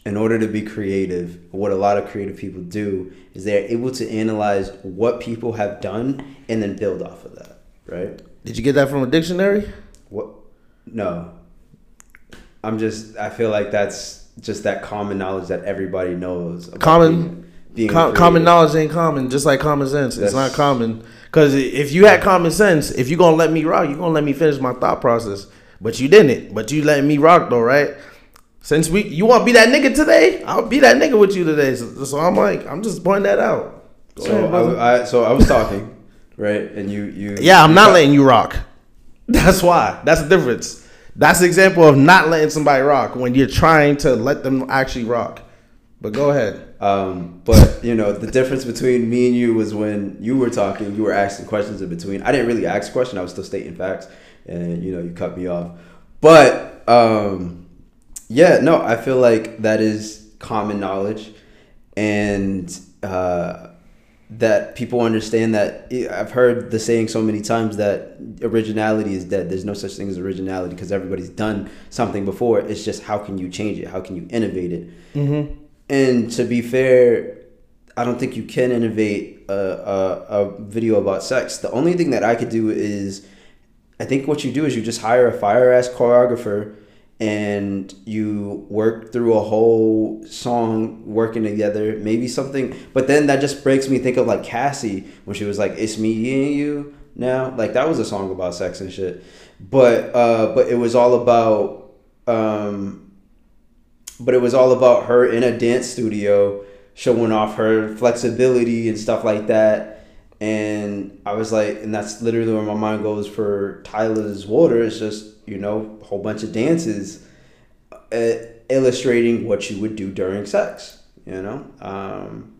in order to be creative, what a lot of creative people do is they're able to analyze what people have done and then build off of that, right? Did you get that from a dictionary? What? No. I'm just. I feel like that's just that common knowledge that everybody knows. common. Being, being com- common knowledge ain't common, just like common sense. That's, it's not common. Because if you had common sense, if you're gonna let me rock, you're gonna let me finish my thought process. But you didn't. But you let me rock though, right? Since we, you want to be that nigga today? I'll be that nigga with you today. So, so I'm like, I'm just pointing that out. Go so ahead, I, I, so I was talking, right? And you, you. Yeah, I'm you not talk- letting you rock. That's why. That's the difference. That's the example of not letting somebody rock when you're trying to let them actually rock. But go ahead. Um, but you know, the difference between me and you was when you were talking, you were asking questions in between. I didn't really ask a question; I was still stating facts, and you know, you cut me off. But um, yeah, no, I feel like that is common knowledge, and uh, that people understand that. I've heard the saying so many times that originality is dead. There's no such thing as originality because everybody's done something before. It's just how can you change it? How can you innovate it? Mm-hmm. And to be fair, I don't think you can innovate a, a, a video about sex. The only thing that I could do is, I think what you do is you just hire a fire ass choreographer and you work through a whole song working together maybe something but then that just breaks me think of like cassie when she was like it's me and you now. Like that was a song about sex and shit. But uh but it was all about um but it was all about her in a dance studio showing off her flexibility and stuff like that. And i was like and that's literally where my mind goes for Tyla's water. It's just you know, a whole bunch of dances uh, illustrating what you would do during sex, you know? Um,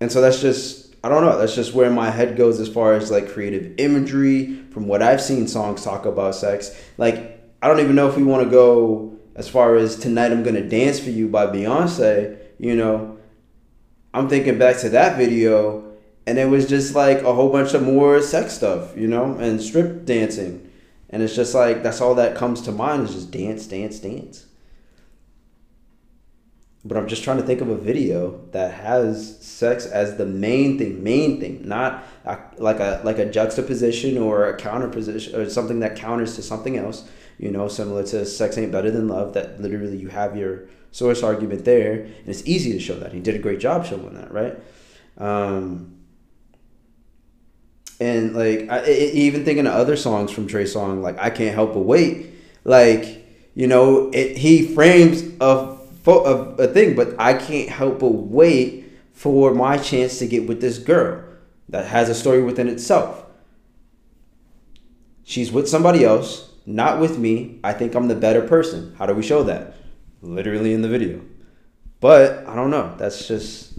and so that's just, I don't know, that's just where my head goes as far as like creative imagery from what I've seen songs talk about sex. Like, I don't even know if we want to go as far as Tonight I'm Gonna Dance for You by Beyonce, you know? I'm thinking back to that video and it was just like a whole bunch of more sex stuff, you know, and strip dancing. And it's just like that's all that comes to mind is just dance, dance, dance. But I'm just trying to think of a video that has sex as the main thing, main thing, not like a like a juxtaposition or a counter position or something that counters to something else. You know, similar to "Sex Ain't Better Than Love." That literally you have your source argument there, and it's easy to show that. He did a great job showing that, right? Um, and like I, even thinking of other songs from Trey Songz, like I can't help but wait. Like you know, it, he frames a, a a thing, but I can't help but wait for my chance to get with this girl that has a story within itself. She's with somebody else, not with me. I think I'm the better person. How do we show that? Literally in the video. But I don't know. That's just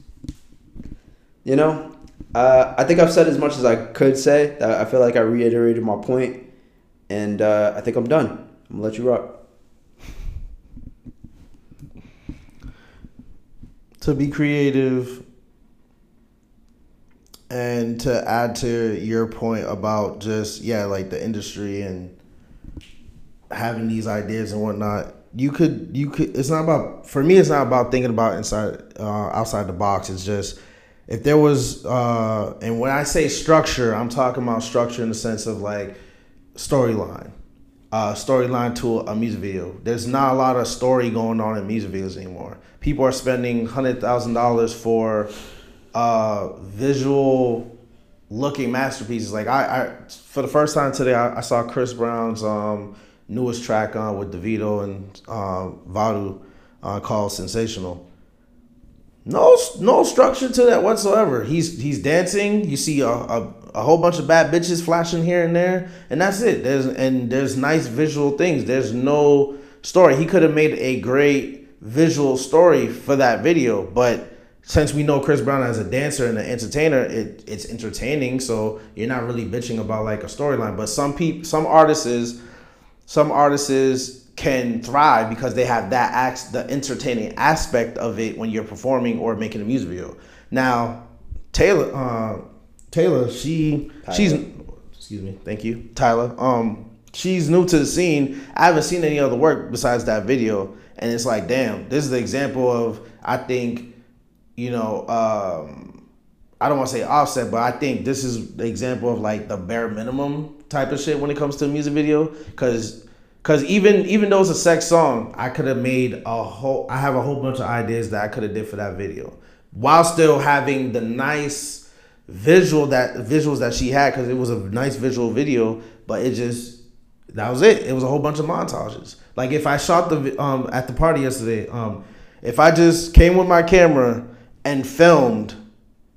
you know, uh, I think I've said as much as I could say. I feel like I reiterated my point, and uh, I think I'm done. I'm gonna let you rock. To be creative, And to add to your point about just yeah, like the industry and having these ideas and whatnot, you could you could. It's not about for me. It's not about thinking about inside uh, outside the box. It's just if there was uh, and when I say structure, I'm talking about structure in the sense of like storyline. Uh, storyline to a music video. There's not a lot of story going on in music videos anymore. People are spending hundred thousand dollars for uh, visual looking masterpieces. Like I, I, for the first time today, I, I saw Chris Brown's um, newest track on with Davido and uh, uh, called "Sensational." No, no structure to that whatsoever. He's he's dancing. You see a, a, a whole bunch of bad bitches flashing here and there, and that's it. There's and there's nice visual things. There's no story. He could have made a great visual story for that video, but since we know Chris Brown as a dancer and an entertainer, it, it's entertaining. So you're not really bitching about like a storyline. But some people, some artists, some artists can thrive because they have that acts the entertaining aspect of it when you're performing or making a music video. Now, Taylor, uh, Taylor, she Tyla. she's excuse me, thank you, Tyla. Um, she's new to the scene. I haven't seen any other work besides that video, and it's like, damn, this is the example of I think, you know, um, I don't want to say offset, but I think this is the example of like the bare minimum type of shit when it comes to a music video, because Cause even even though it's a sex song, I could have made a whole. I have a whole bunch of ideas that I could have did for that video, while still having the nice visual that visuals that she had. Cause it was a nice visual video, but it just that was it. It was a whole bunch of montages. Like if I shot the um at the party yesterday, um, if I just came with my camera and filmed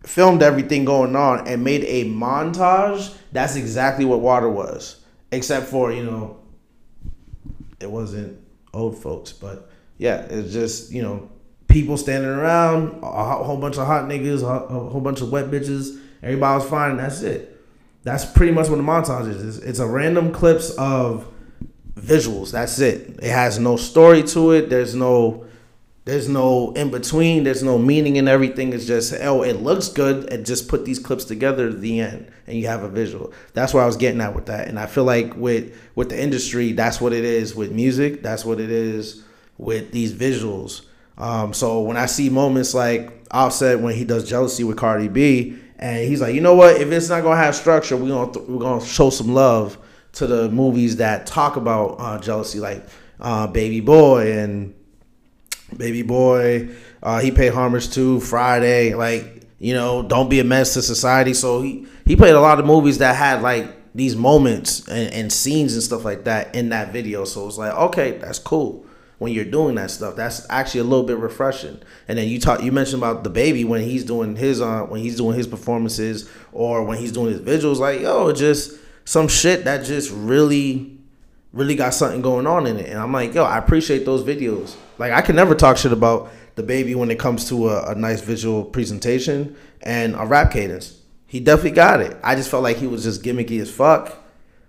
filmed everything going on and made a montage, that's exactly what water was. Except for you know it wasn't old folks, but yeah, it's just you know people standing around, a whole bunch of hot niggas, a whole bunch of wet bitches. Everybody was fine, and that's it. That's pretty much what the montage is. It's a random clips of visuals. That's it. It has no story to it. There's no there's no in between. There's no meaning in everything. It's just oh, it looks good, and just put these clips together at the end, and you have a visual. That's what I was getting at with that. And I feel like with with the industry, that's what it is with music. That's what it is with these visuals. Um, so when I see moments like Offset when he does Jealousy with Cardi B, and he's like, you know what? If it's not gonna have structure, we're gonna th- we're gonna show some love to the movies that talk about uh, jealousy, like uh, Baby Boy and Baby Boy. Uh, he paid homage to Friday, like you know, don't be a mess to society. So he he played a lot of movies that had like these moments and, and scenes and stuff like that in that video. So it's like, okay, that's cool when you're doing that stuff. That's actually a little bit refreshing. And then you talk, you mentioned about DaBaby when he's doing his uh when he's doing his performances or when he's doing his visuals. Like yo, just some shit that just really really got something going on in it. And I'm like, yo, I appreciate those videos. Like I can never talk shit about DaBaby when it comes to a, a nice visual presentation and a rap cadence. He definitely got it. I just felt like he was just gimmicky as fuck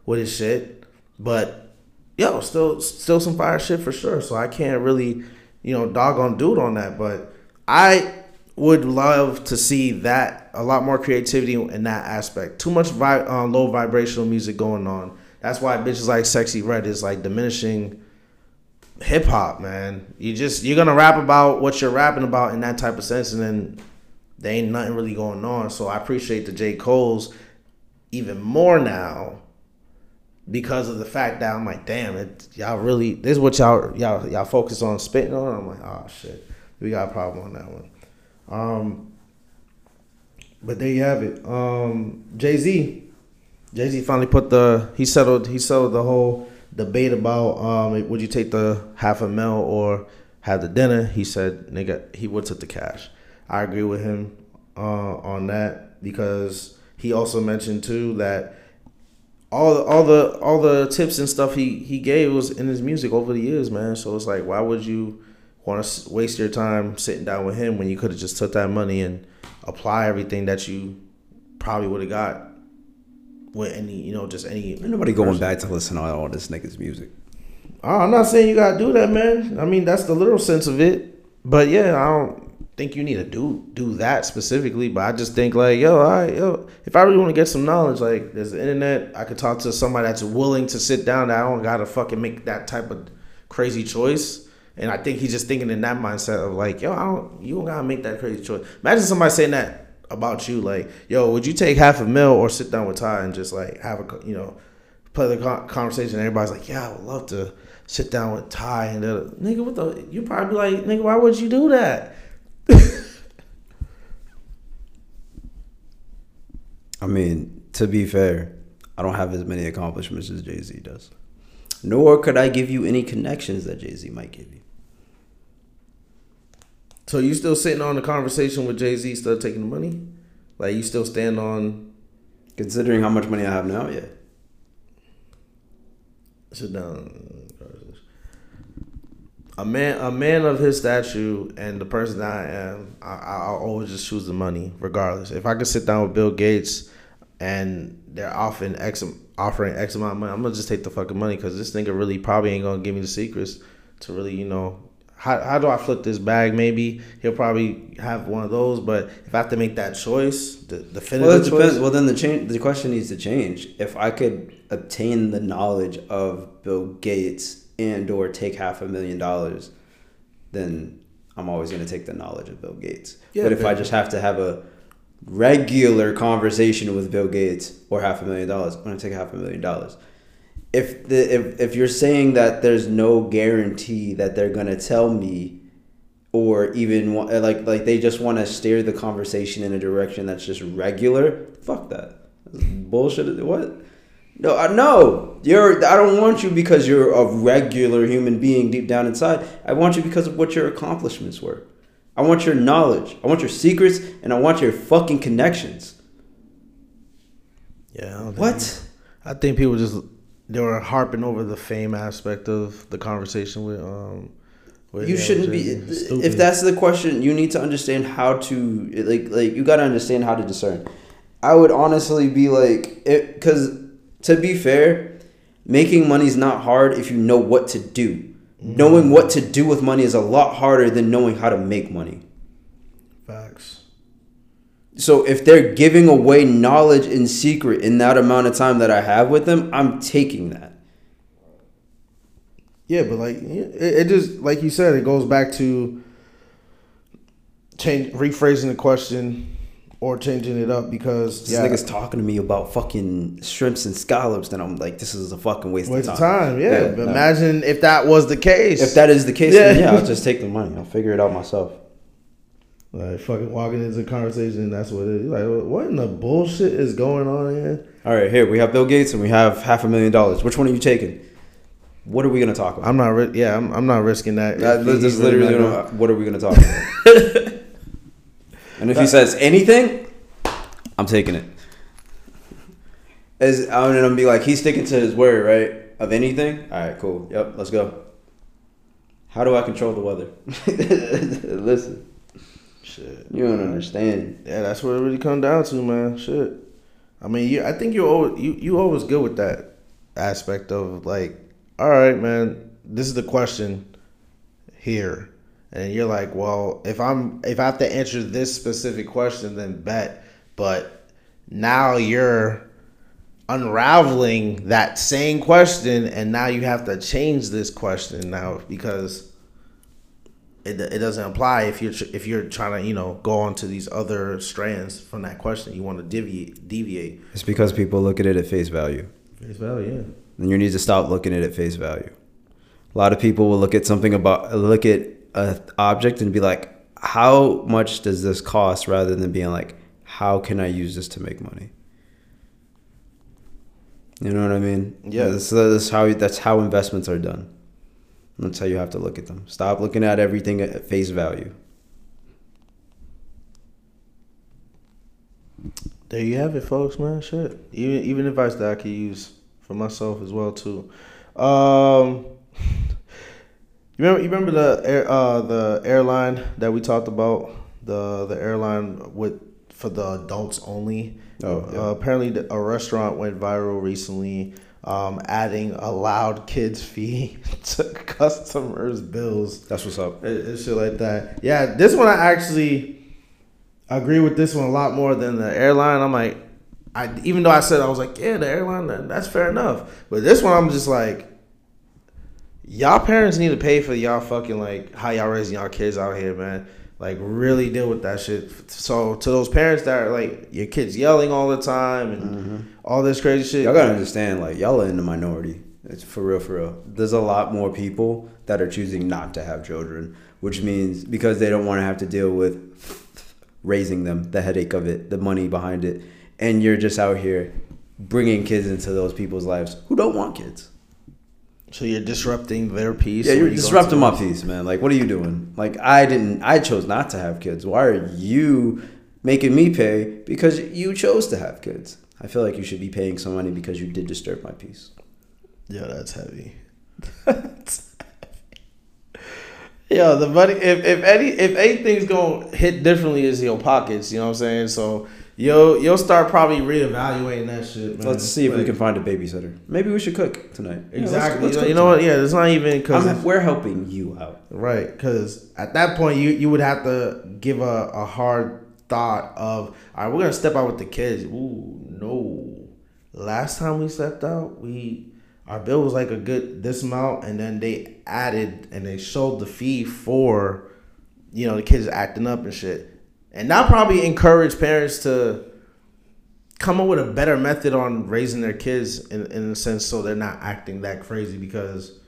with his shit. But yo, still still some fire shit for sure. So I can't really, you know, dog on dude on that. But I would love to see that a lot more creativity in that aspect. Too much vi- uh, low vibrational music going on that's why bitches like Sexyy Red is like diminishing hip hop, man. You just you're gonna rap about what you're rapping about in that type of sense, and then there ain't nothing really going on. So I appreciate the J. Cole's even more now because of the fact that I'm like, damn, it y'all really this is what y'all y'all y'all focus on spitting on. I'm like, oh shit, we got a problem on that one. Um, but there you have it. Um, Jay Z Jay Z finally put the he settled he settled the whole debate about um would you take the half a mil or have the dinner. He said nigga he would took the cash. I agree with him uh, on that because he also mentioned too that all the all the all the tips and stuff he he gave was in his music over the years, man. So it's like why would you want to waste your time sitting down with him when you could have just took that money and apply everything that you probably would have got with any, you know, just any. Ain't nobody person. going back to listen to all this nigga's music. Oh, I'm not saying you gotta do that, man. I mean, that's the literal sense of it. But yeah, I don't. think you need to do do that specifically, but I just think like, yo, all right, yo, if I really want to get some knowledge, like there's the internet, I could talk to somebody that's willing to sit down. That I don't gotta fucking make that type of crazy choice. And I think he's just thinking in that mindset of like, yo, I don't, you don't gotta make that crazy choice. Imagine somebody saying that about you, like, yo, would you take half a mil or sit down with Tye and just like have a, you know, play the conversation? And everybody's like, yeah, I would love to sit down with Tye and the nigga, what the? You probably be like, nigga, why would you do that? I mean, to be fair, I don't have as many accomplishments as Jay Z does. Nor could I give you any connections that Jay Z might give you. So you still sitting on the conversation with Jay Z, still taking the money? Like you still stand on? Considering how much money I have now, yeah. Sit down. A man, a man of his stature and the person that I am, I, I'll always just choose the money, regardless. If I could sit down with Bill Gates, and they're offering X, offering X amount of money, I'm gonna just take the fucking money because this nigga really probably ain't gonna give me the secrets to really, you know, how, how do I flip this bag? Maybe he'll probably have one of those, but if I have to make that choice, the definitive well, choice. Depends. Well, then the change. The question needs to change. If I could obtain the knowledge of Bill Gates and or take half a million dollars, then I'm always going to take the knowledge of Bill Gates. Yeah, but if I just have to have a regular conversation with Bill Gates or half a million dollars, I'm going to take half a million dollars if the if, if you're saying that there's no guarantee that they're gonna tell me or even uh, like like they just want to steer the conversation in a direction that's just regular fuck that. That's bullshit what? No I no you're I don't want you because you're a regular human being deep down inside. I want you because of what your accomplishments were. I want your knowledge. I want your secrets and I want your fucking connections. Yeah what? I think people just they were harping over the fame aspect of the conversation with um with you shouldn't be if that's the question you need to understand how to like like you got to understand how to discern. I would honestly be like it because to be fair making money is not hard if you know what to do. Mm-hmm. knowing what to do with money is a lot harder than knowing how to make money. facts so if they're giving away knowledge in secret in that amount of time that I have with them, I'm taking that. Yeah, but like it, it just like you said, it goes back to change rephrasing the question or changing it up because this yeah, nigga's talking to me about fucking shrimps and scallops, then I'm like, this is a fucking waste, waste of time. time yeah, yeah but no. imagine if that was the case. If that is the case, yeah. yeah, I'll just take the money. I'll figure it out myself. Like fucking walking into a conversation, that's what it is. Like, what in the bullshit is going on here? All right, here we have Bill Gates and we have half a million dollars. Which one are you taking? What are we gonna talk about? I'm not. Ri- yeah, I'm, I'm not risking that. that this literally. Gonna, what are we gonna talk about? and if he says anything, I'm taking it. As I'm gonna be like, he's sticking to his word, right? Of anything. All right, cool. Yep, let's go. How do I control the weather? Listen. Shit. You don't understand. Yeah, that's what it really comes down to, man. Shit. I mean, you. I think you're always, you you always good with that aspect of like, all right, man. This is the question here, and you're like, well, if I'm if I have to answer this specific question, then bet. But now you're unraveling that same question, and now you have to change this question now because it, it doesn't apply if you're if you're trying to you know go on to these other strands from that question. You want to deviate deviate. It's because people look at it at face value. Face value, yeah. And you need to stop looking at it at face value. A lot of people will look at something about look at an object and be like, how much does this cost, rather than being like, how can I use this to make money. You know what I mean? Yeah. That's, that's how that's how investments are done. That's how you have to look at them. Stop looking at everything at face value. There you have it, folks, man. Shit. Even even advice that I could use for myself as well too. Um, you remember you remember the air uh the airline that we talked about the the airline with for the adults only. Oh, yeah. uh, apparently a restaurant went viral recently um, adding a loud kids fee to customers' bills. That's what's up. And, and shit like that. Yeah, this one I actually agree with this one a lot more than the airline. I'm like, I even though I said I was like, yeah, the airline that, that's fair enough, but this one I'm just like, y'all parents need to pay for y'all fucking like how y'all raising y'all kids out here, man. Like really deal with that shit. So to those parents that are like your kids yelling all the time and mm-hmm. all this crazy shit, Y'all gotta understand, like y'all are in the minority. It's for real, for real. There's a lot more people that are choosing not to have children, which means because they don't want to have to deal with raising them, the headache of it, the money behind it, and you're just out here bringing kids into those people's lives who don't want kids. So you're disrupting their peace. Yeah, you're you disrupting my peace, man. Like, what are you doing? Like, I didn't. I chose not to have kids. Why are you making me pay because you chose to have kids? I feel like you should be paying some money because you did disturb my peace. Yeah, that's heavy. That's heavy. Yo, the money. If if any if anything's gonna hit differently is your pockets. You know what I'm saying? So you'll you'll start probably reevaluating that shit. Man. Let's see if we can find a babysitter. Maybe we should cook tonight. Yeah, let's- exactly. let's you, know, cook you know what? Yeah, it's not even because we're helping you out. Right, because at that point you you would have to give a, a hard thought of all right, we're gonna step out with the kids. Ooh, no. Last time we stepped out, we our bill was like a good this amount, and then they added and they showed the fee for you know the kids acting up and shit, and that probably encourage parents to come up with a better method on raising their kids in in a sense so they're not acting that crazy because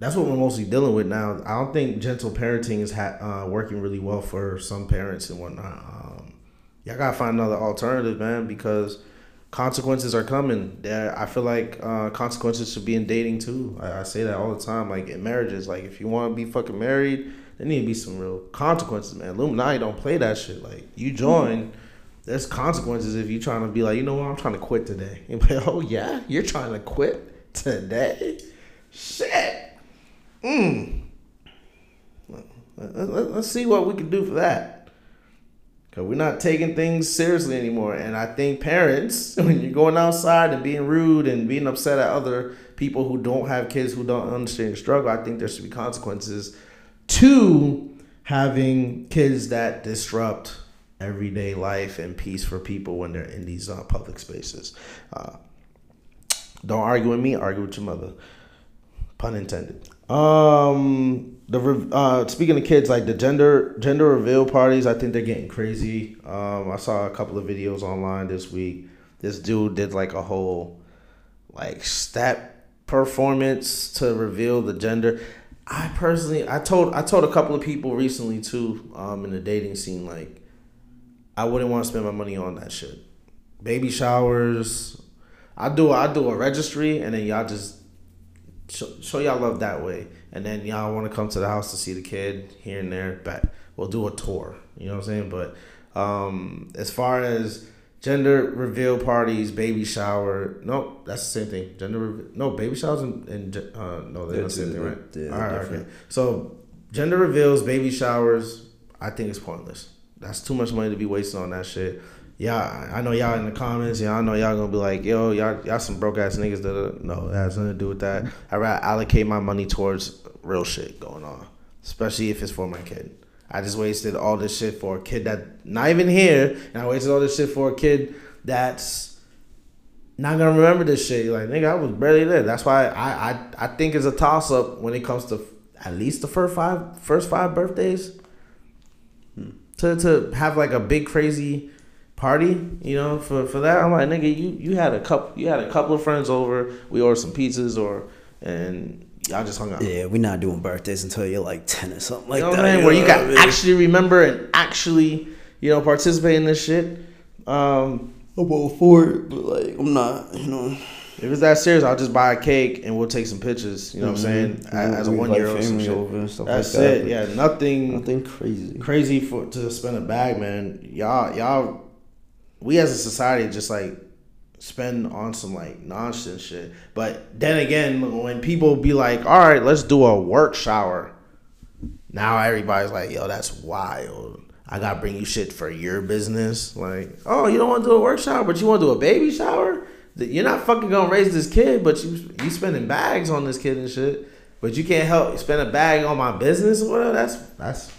that's what we're mostly dealing with now. I don't think gentle parenting is ha- uh, working really well for some parents and whatnot. Um, y'all gotta find another alternative, man, because consequences are coming. There, I feel like uh, consequences should be in dating too. I, I say that all the time. Like in marriages, like if you want to be fucking married, there need to be some real consequences, man. Illuminati don't play that shit. Like you join. There's consequences if you're trying to be like, you know what, I'm trying to quit today. And like, oh yeah, you're trying to quit today? Shit. Mm. Let- let- Let's see what we can do for that. Cause we're not taking things seriously anymore, and I think parents, when you're going outside and being rude and being upset at other people who don't have kids who don't understand your struggle, I think there should be consequences to having kids that disrupt everyday life and peace for people when they're in these uh, public spaces. Uh, don't argue with me, argue with your mother. Pun intended. Um, the uh, speaking of kids, like the gender gender reveal parties, I think they're getting crazy. Um, I saw a couple of videos online this week. This dude did like a whole like step performance to reveal the gender. I personally, I told I told a couple of people recently too, um, in the dating scene, like I wouldn't want to spend my money on that shit. Baby showers. I do I do a registry and then y'all just show, show y'all love that way. And then y'all want to come to the house to see the kid here and there. But we'll do a tour. You know what I'm saying? But um, as far as gender reveal parties, baby shower, no, that's the same thing. Gender reveal, no baby showers and, and uh, no, they're not the same thing, right? All right, different. okay. So gender reveals, baby showers, I think it's pointless. That's too much money to be wasting on that shit. Yeah, I know y'all in the comments. Yeah, I know y'all gonna be like, "Yo, y'all, y'all some broke ass niggas." That no, it has nothing to do with that. I rather allocate my money towards real shit going on, especially if it's for my kid. I just wasted all this shit for a kid that not even here, and I wasted all this shit for a kid that's not gonna remember this shit. Like nigga, I was barely there. That's why I I, I think it's a toss up when it comes to at least the first five first five birthdays. Hmm. To to have like a big crazy party, you know, for, for that. I'm like, nigga, you, you had a couple you had a couple of friends over, we ordered some pizzas or and y'all just hung out. Yeah, we're not doing birthdays until you're like ten or something like you know that. I'm saying? Where you know can what I mean? actually remember and actually, you know, participate in this shit. Um, I'm all for it, but like I'm not. You know, if it's that serious, I'll just buy a cake and we'll take some pictures. You know what I'm saying? Mhm. A- As a one year old, family over and stuff That's like that, it. Yeah, nothing nothing crazy. crazy for to spend a bag, man. Y'all, y'all, we as a society just like spend on some like nonsense shit. But then again, when people be like, "All right, let's do a work shower," now everybody's like, "Yo, that's wild." I gotta bring you shit for your business. Like, oh, you don't want to do a work shower, but you want to do a baby shower? You're not fucking gonna raise this kid, but you you spending bags on this kid and shit. But you can't help spend a bag on my business or whatever. That's that's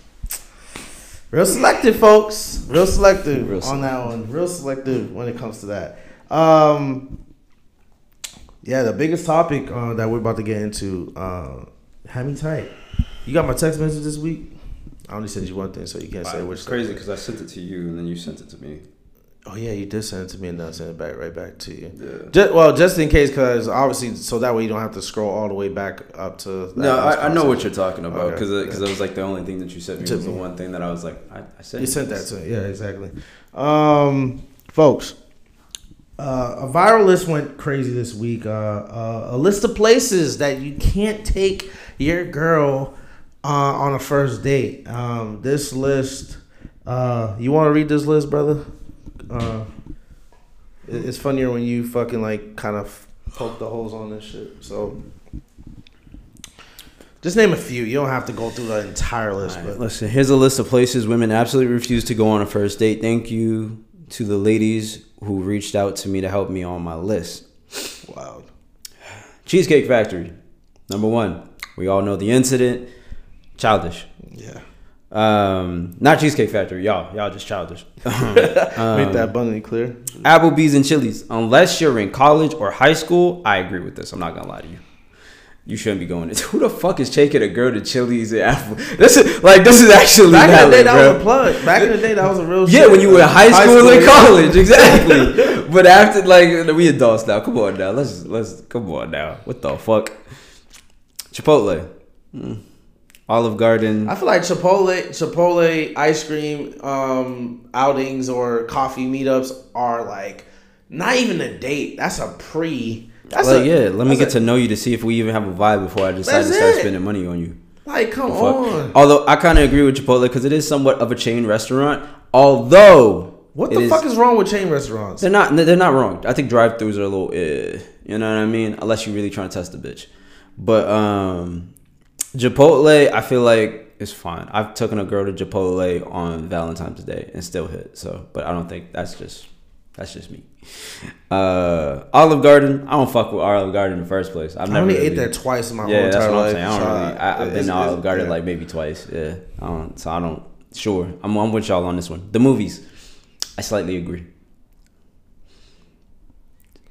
real selective, folks. Real selective Real on that one. Real selective when it comes to that. Um, yeah, the biggest topic uh, that we're about to get into. Uh, have me tight. You got my text message this week. I only sent you one thing, so you can't say which. It's crazy because I sent it to you and then you sent it to me. Oh yeah, you did send it to me, and then I sent it back right back to you. Yeah. Just, well, just in case, because obviously, so that way you don't have to scroll all the way back up to. No, I, I know what you're talking about Okay, because because yeah. it was like the only thing that you sent me To was the one thing that I was like I, I sent You sent that to me, yeah, exactly. Um, folks, uh, a viral list went crazy this week. Uh, uh, a list of places that you can't take your girl uh, on a first date. Um, this list, uh, you want to read this list, brother? Uh, it's funnier when you fucking like kind of poke the holes on this shit. So. Just name a few. You don't have to go through the entire list, right, but listen, here's a list of places women absolutely refuse to go on a first date. Thank you to the ladies who reached out to me to help me on my list. wow. Cheesecake Factory, number one. We all know the incident. Childish. Yeah. Um, not Cheesecake Factory, y'all. Y'all just childish. Make that abundantly clear. Applebee's and Chili's. Unless you're in college or high school, I agree with this. I'm not gonna lie to you. You shouldn't be going. to. Who the fuck is taking a girl to Chili's and Apple? This is like this is actually Back in the day, that bro. was a plug. Back in the day, that was a real. Yeah, shit. when you were in high school, and college, exactly. but after, like, we adults now. Come on now, let's let's come on now. What the fuck? Chipotle, Mm. Olive Garden. I feel like Chipotle, Chipotle ice cream um, outings or coffee meetups are like not even a date. That's a pre. That's like, a, yeah, let me get a- to know you to see if we even have a vibe before I decide to start it. spending money on you. Like, come Fuck. on. Although I kind of agree with Chipotle because it is somewhat of a chain restaurant. Although What the fuck is wrong with chain restaurants? They're not. They're not wrong. I think drive-throughs are a little. Eh, you know what I mean? Unless you're really trying to test the bitch. But um, Chipotle, I feel like it's fine. I've taken a girl to Chipotle on Valentine's Day and still hit. So, but I don't think that's just that's just me. Uh, Olive Garden. I don't fuck with Olive Garden in the first place. I've I never only really, ate there twice in my Yeah, whole that's entire what I'm life. saying. I don't so really. I, I've been to Olive Garden yeah. like maybe twice. Yeah, I don't. So I don't. Sure, I'm, I'm with y'all on this one. The movies. I slightly agree.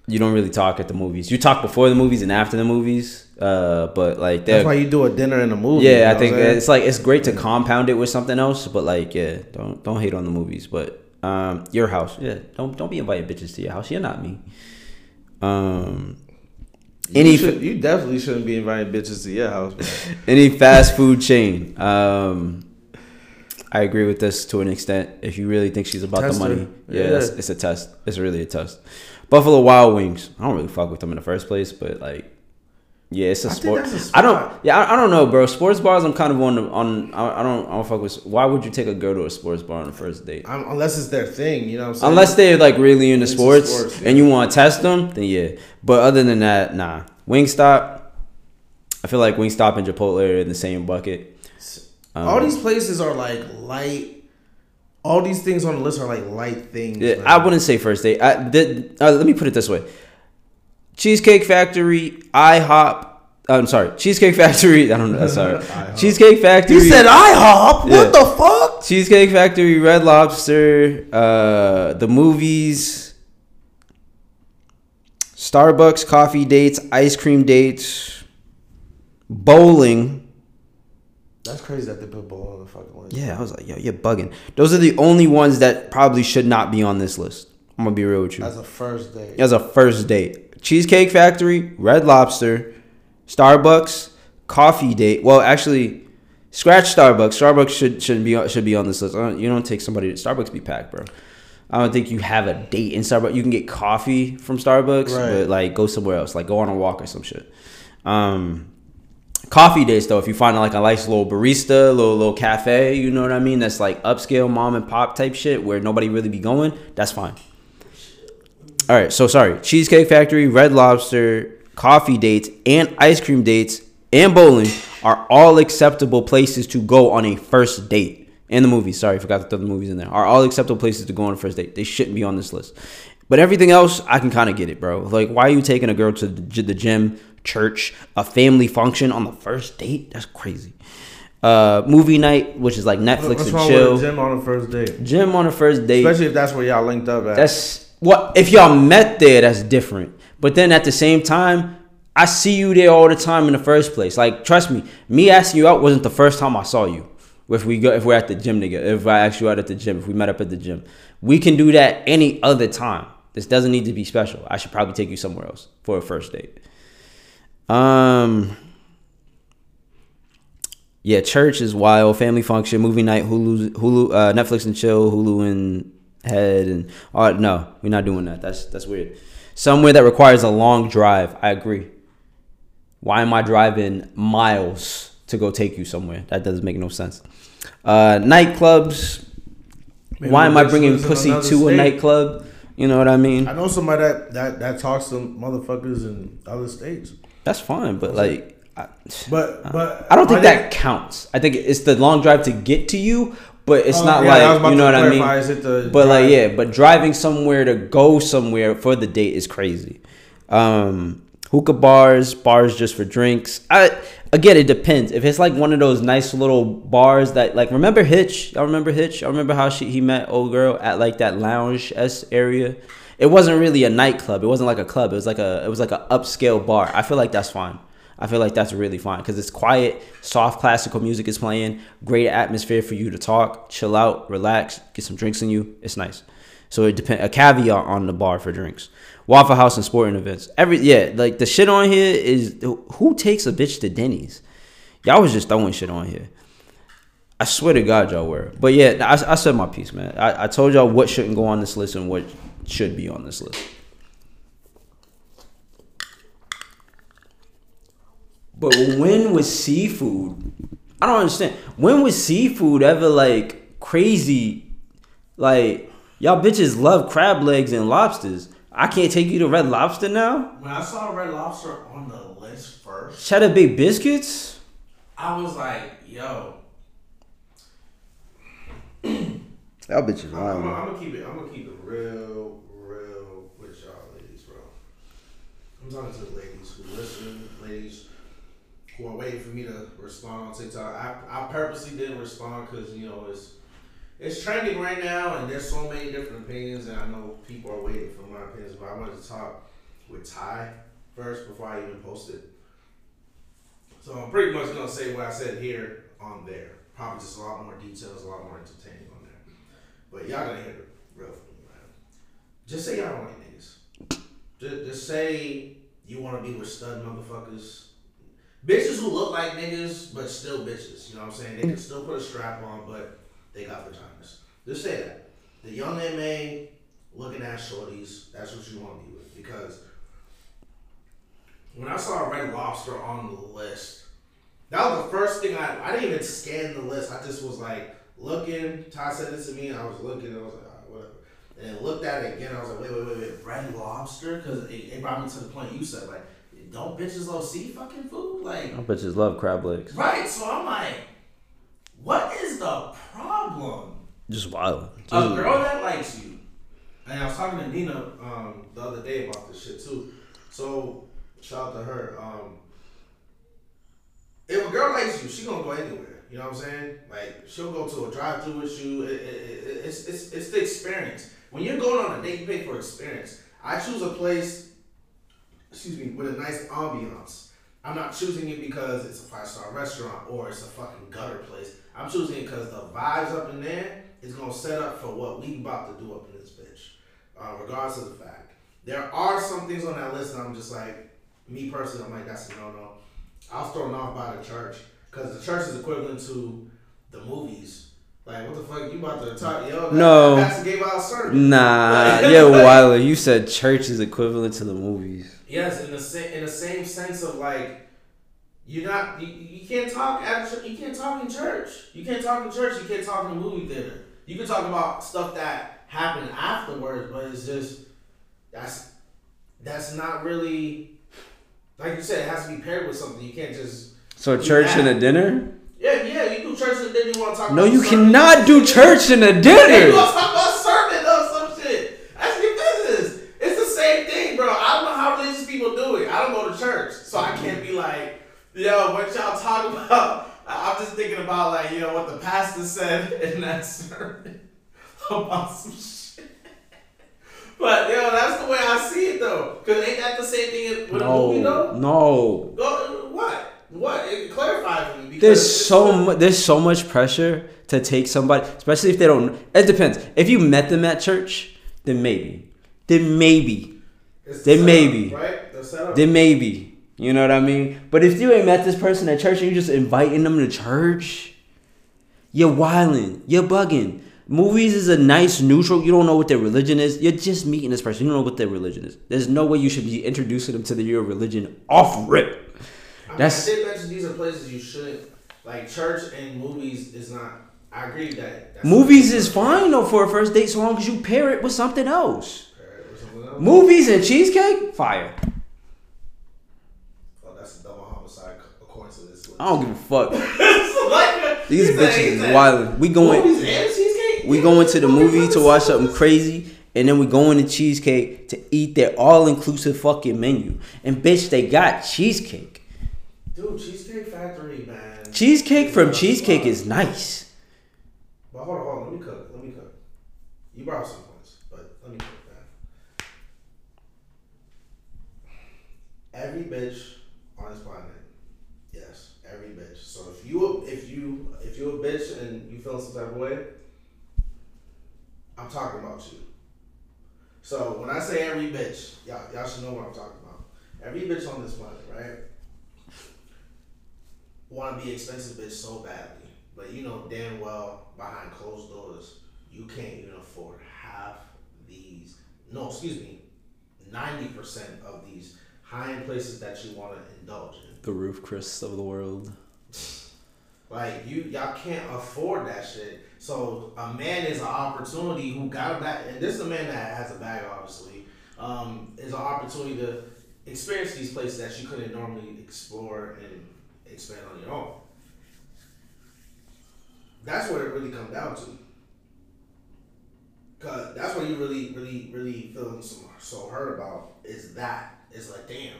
You don't really talk at the movies. You talk before the movies and after the movies. Uh, but like, That's why you do a dinner and a movie. you yeah, know I think what I'm saying? it's like it's great to compound it with something else. But like, yeah, don't don't hate on the movies. But um, your house, yeah, don't don't be inviting bitches to your house. You're not me. Um, You any should- you definitely shouldn't be inviting bitches to your house. man. any fast food chain. Um, I agree with this to an extent. If you really think she's about Test the her. money, yeah, Yeah. That's, it's a test. It's really a test. Buffalo Wild Wings. I don't really fuck with them in the first place, but like, yeah, it's a I sport. a I don't. Yeah, I, I don't know, bro. Sports bars. I'm kind of on the, on. I, I don't. I don't fuck with. Why would you take a girl to a sports bar on the first date? I'm, unless it's their thing, you know what I'm saying? Unless they're like really into Into sports, sports, yeah. and you want to test them, then yeah. But other than that, nah. Wingstop. I feel like Wingstop and Chipotle are in the same bucket. Um, all these places are like light. All these things on the list are like light things. Yeah. I wouldn't say first date. I, did, uh, let me put it this way: Cheesecake Factory, IHOP. I'm sorry, Cheesecake Factory. I don't know. Sorry. Cheesecake Factory. He said IHOP. Yeah. What the fuck? Cheesecake Factory, Red Lobster, uh, the movies, Starbucks coffee dates, ice cream dates, bowling. That's crazy that they put bowling on the fucking list. Yeah, I was like, yo, you're bugging. Those are the only ones that probably should not be on this list. I'm gonna be real with you. As a first date. As a first date, Cheesecake Factory, Red Lobster, Starbucks, coffee date. Well, actually, scratch Starbucks. Starbucks should shouldn't be on- should be on this list. Don't- You don't take somebody to Starbucks be packed, bro. I don't think you have a date in Starbucks. You can get coffee from Starbucks, Right. but like go somewhere else, like go on a walk or some shit. Um, coffee dates though, if you find like a nice little barista, little little cafe, you know what I mean? That's like upscale mom and pop type shit where nobody really be going. That's fine. All right, so sorry. Cheesecake Factory, Red Lobster, coffee dates, and ice cream dates and bowling are all acceptable places to go on a first date. And the movies, sorry, forgot to throw the movies in there. Are all acceptable places to go on a first date. They shouldn't be on this list. But everything else, I can kind of get it, bro. Like, why are you taking a girl to the gym, church, a family function on the first date? That's crazy. Uh, movie night, which is like Netflix What's and wrong chill. with a gym on the first date? Gym on the first date. Especially if that's where y'all linked up at. That's what if y'all met there, that's different. But then at the same time, I see you there all the time in the first place. Like, trust me, me asking you out wasn't the first time I saw you. If we go, if we're at the gym together, if I ask you out at the gym, if we met up at the gym, we can do that any other time. This doesn't need to be special. I should probably take you somewhere else for a first date. Um. Yeah, church is wild. Family function, movie night, Hulu, Hulu, uh, Netflix and chill, Hulu and head, and all. no, we're not doing that. That's that's weird. Somewhere that requires a long drive. I agree. Why am I driving miles to go take you somewhere? That doesn't make no sense. Uh, nightclubs. Maybe why am I bringing pussy to a nightclub? You know what I mean? I know somebody that, that, that talks to motherfuckers in other states. That's fine, but like, I, But but I don't think that counts. I think it's the long drive to get to you, but it's Oh, not yeah, like you know what I mean. is it the But like yeah, but driving somewhere to go somewhere for the date is crazy. Um, hookah bars, bars just for drinks. I again, it depends. If it's like one of those nice little bars that like remember Hitch? Y'all remember Hitch? I remember how she he met old girl at like that lounge s area. It wasn't really a nightclub. It wasn't like a club. It was like a it was like a upscale bar. I feel like that's fine. I feel like that's really fine because it's quiet, soft classical music is playing, great atmosphere for you to talk, chill out, relax, get some drinks in you. It's nice. So it depend A caveat on the bar for drinks. Waffle House and sporting events. Every yeah, like the shit on here is who takes a bitch to Denny's? Y'all was just throwing shit on here. I swear to God, y'all were. But yeah, I, I said my piece, man. I, I told y'all what shouldn't go on this list and what should be on this list. But when was seafood? I don't understand. When was seafood ever like crazy? Like y'all bitches love crab legs and lobsters. I can't take you to Red Lobster now. When I saw Red Lobster on the list first, Cheddar Bay biscuits. I was like, yo, That bitch is I'm, I'm, I'm gonna keep it. I'm gonna keep it real, real with y'all ladies, bro. I'm talking to the ladies who listen, ladies who are waiting for me to respond on TikTok. I, I purposely didn't respond because you know it's it's trending right now, and there's so many different opinions, and I know people are waiting for my opinions. But I wanted to talk with Tye first before I even post it. So I'm pretty much gonna say what I said here on there. Probably just a lot more details, a lot more entertaining on there. But y'all gotta hear the real from me, man. Just say y'all don't like niggas. Just, just say you wanna be with stud motherfuckers. Bitches who look like niggas, but still bitches. You know what I'm saying? They can still put a strap on, but they got vaginas. Just say that. The Young M.A looking at shorties, that's what you wanna be with. Because when I saw Red Lobster on the list, that was the first thing I I didn't even scan the list. I just was like looking. Tye said this to me, and I was looking. And I was like, whatever. And looked at it again. I was like, wait, wait, wait, wait. Red Lobster, because it, it brought me to the point you said, like, don't bitches love sea fucking food, like. I bitches love crab legs. Right, so I'm like, what is the problem? Just wild. A girl that likes you, and I was talking to Nina um, the other day about this shit too. So shout out to her. Um, if a girl likes you, she gonna go anywhere. You know what I'm saying? Like she'll go to a drive-through with you. It, it, it, it's, it's it's the experience. When you're going on a date, you pay for experience. I choose a place, excuse me, with a nice ambiance. I'm not choosing it because it's a five star restaurant or it's a fucking gutter place. I'm choosing it because the vibes up in there is gonna set up for what we about to do up in this bitch. Uh, regardless of the fact, there are some things on that list, and I'm just like, me personally, I'm like, that's a no no. I was thrown off by the church because the church is equivalent to the movies. Like, what the fuck? You about to talk? Yo, No. That's gave out a sermon. Nah, yeah, Wilder. You said church is equivalent to the movies. Yes, in the same in the same sense of like you're not you, you can't talk you can't talk in church. You can't talk in church. You can't talk in a movie theater. You can talk about stuff that happened afterwards, but it's just that's that's not really like you said. It has to be paired with something. You can't just So church and a dinner? yeah yeah. You do church and dinner. you want to talk. No, you cannot do church and a dinner. want to talk about sermon or some shit. That's your business. About. I'm just thinking about like you know what the pastor said in that sermon about some shit. But yo, that's the way I see it though. Cause ain't that the same thing with a movie No, though? no. Go, what? What? It clarify for me. Because There's so mu- there's so much pressure to take somebody, especially if they don't. It depends. If you met them at church, then maybe, then maybe, it's the then setup, maybe. right? The setup. then maybe. You know what I mean? But if you ain't met this person at church and you just inviting them to church, you're wilding. You're bugging. Movies is a nice neutral. You don't know what their religion is. You're just meeting this person. You don't know what their religion is. There's no way you should be introducing them to the, your religion off rip. I mean, That's- I did mention these are places you shouldn't like. Church and movies is not. I agree with that. That's Movies is fine though for a first date so long as you pair it with something else. Or something else. Movies and cheesecake, fire. Oh, that's a double homicide according to this list. I don't give a fuck. like, These bitches he is wildin'. We going. Movies and cheesecake. We going to the movie to watch something crazy, and then we going to cheesecake to eat their all inclusive fucking menu. And bitch, they got cheesecake. Dude, Cheesecake Factory, man. Cheesecake from cheesecake is nice. But hold on, hold on. Let me cook. Let me cook. You brought some points, but let me cook, man. Every bitch on this planet, every bitch. So if you if you if you're a bitch and you feel some type of way, I'm talking about you. So when I say every bitch, y'all y'all should know what I'm talking about. Every bitch on this planet, right? Want to be expensive bitch so badly, but you know damn well behind closed doors you can't even afford half these. No, excuse me, ninety percent of these high-end places that you want to indulge in. The Ruth Chris of the world. Like you, y'all can't afford that shit. So a man is an opportunity who got a bag, and this is a man that has a bag, obviously. Um, is an opportunity to experience these places that you couldn't normally explore and expand on your own. That's what it really comes down to. Cause that's what you really, really, really feeling so, so hurt about is that. It's like, damn,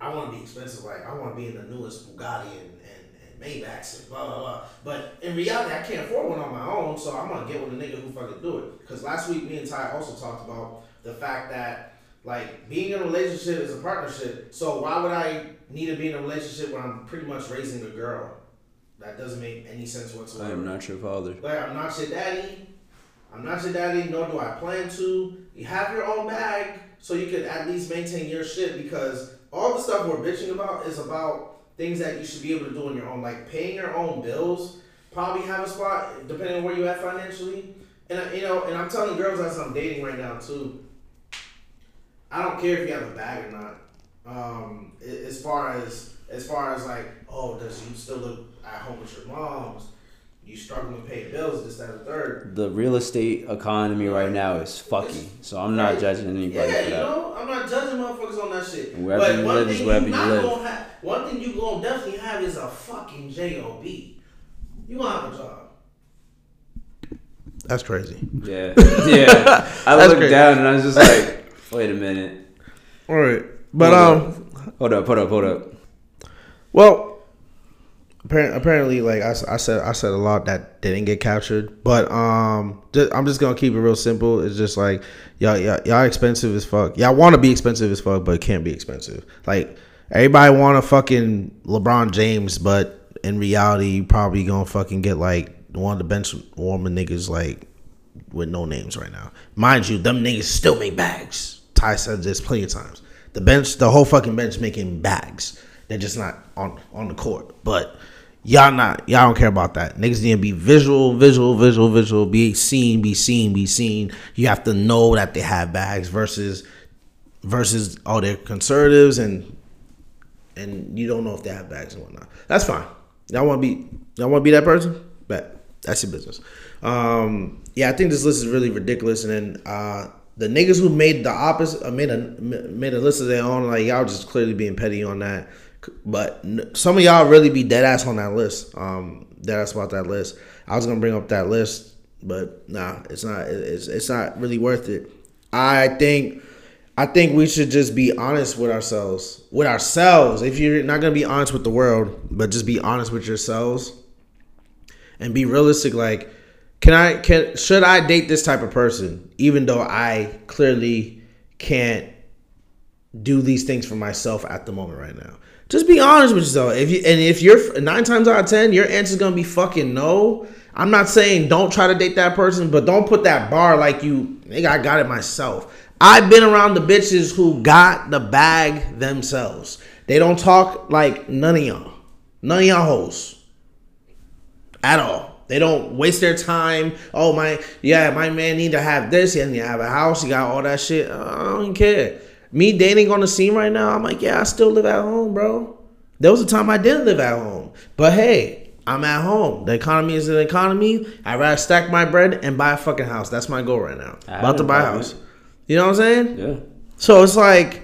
I want to be expensive. Like, I want to be in the newest Bugatti and, and, and Maybachs and blah, blah, blah. But in reality, I can't afford one on my own, so I'm going to get with a nigga who fucking do it. Because last week, me and Tye also talked about the fact that, like, being in a relationship is a partnership. So why would I need to be in a relationship where I'm pretty much raising a girl? That doesn't make any sense whatsoever. I am not your father. Like, I'm not your daddy. I'm not your daddy, nor do I plan to. You have your own bag so you can at least maintain your shit because all the stuff we're bitching about is about things that you should be able to do on your own. Like paying your own bills, probably have a spot depending on where you at financially. And I- you know, and I'm telling girls as I'm dating right now too. I don't care if you have a bag or not. Um, as far as as far as like, oh, does you still live at home with your moms? You struggling to pay bills, this, that, and the third. The real estate economy right now is fucky, so I'm not Right. judging anybody Yeah, for you that. know, I'm not judging motherfuckers on that shit. And wherever but you one live thing is wherever you you not live. gonna have, one thing you gonna definitely have is a fucking job. You gonna have a job. That's crazy. Yeah, yeah. I That's looked great. down and I was just like, wait a minute. All right, but Hold um, Hold up, hold up, hold up. well, apparently, like I, I said, I said a lot that didn't get captured. But um, ju- I'm just gonna keep it real simple. It's just like y'all, y'all, y'all expensive as fuck. Y'all want to be expensive as fuck, but it can't be expensive. Like everybody want to fucking LeBron James, but in reality, you probably gonna fucking get like one of the bench warming niggas like with no names right now. Mind you, them niggas still make bags. Tye said this plenty of times. The bench, the whole fucking bench making bags. They're just not on on the court. But y'all not y'all don't care about that. Niggas need to be visual, visual, visual, visual. Be seen, be seen, be seen. You have to know that they have bags versus versus oh they're conservatives and and you don't know if they have bags and whatnot. That's fine. Y'all want to be y'all want to be that person? but that's your business. Um, yeah, I think this list is really ridiculous. And then uh, the niggas who made the opposite uh, made a made a list of their own. Like y'all just clearly being petty on that. But some of y'all really be dead ass on that list. Um, dead ass about that list. I was gonna bring up that list, but nah, it's not. It's it's not really worth it. I think I think we should just be honest with ourselves. With ourselves. If you're not gonna be honest with the world, but just be honest with yourselves and be realistic. Like, can I can should I date this type of person, even though I clearly can't do these things for myself at the moment right now? Just be honest with yourself. If you and if you're nine times out of ten, your answer's gonna be fucking no. I'm not saying don't try to date that person, but don't put that bar like you. Nigga, I got it myself. I've been around the bitches who got the bag themselves. They don't talk like none of y'all. None of y'all hoes. At all. They don't waste their time. Oh my yeah, my man need to have this, he need to have a house, he got all that shit. Uh, I don't care. Me dating on the scene right now, I'm like, yeah, I still live at home, bro. There was a time I didn't live at home. But hey, I'm at home. The economy is an economy. I'd rather stack my bread and buy a fucking house. That's my goal right now. I About to buy a house. man. You know what I'm saying? Yeah. So it's like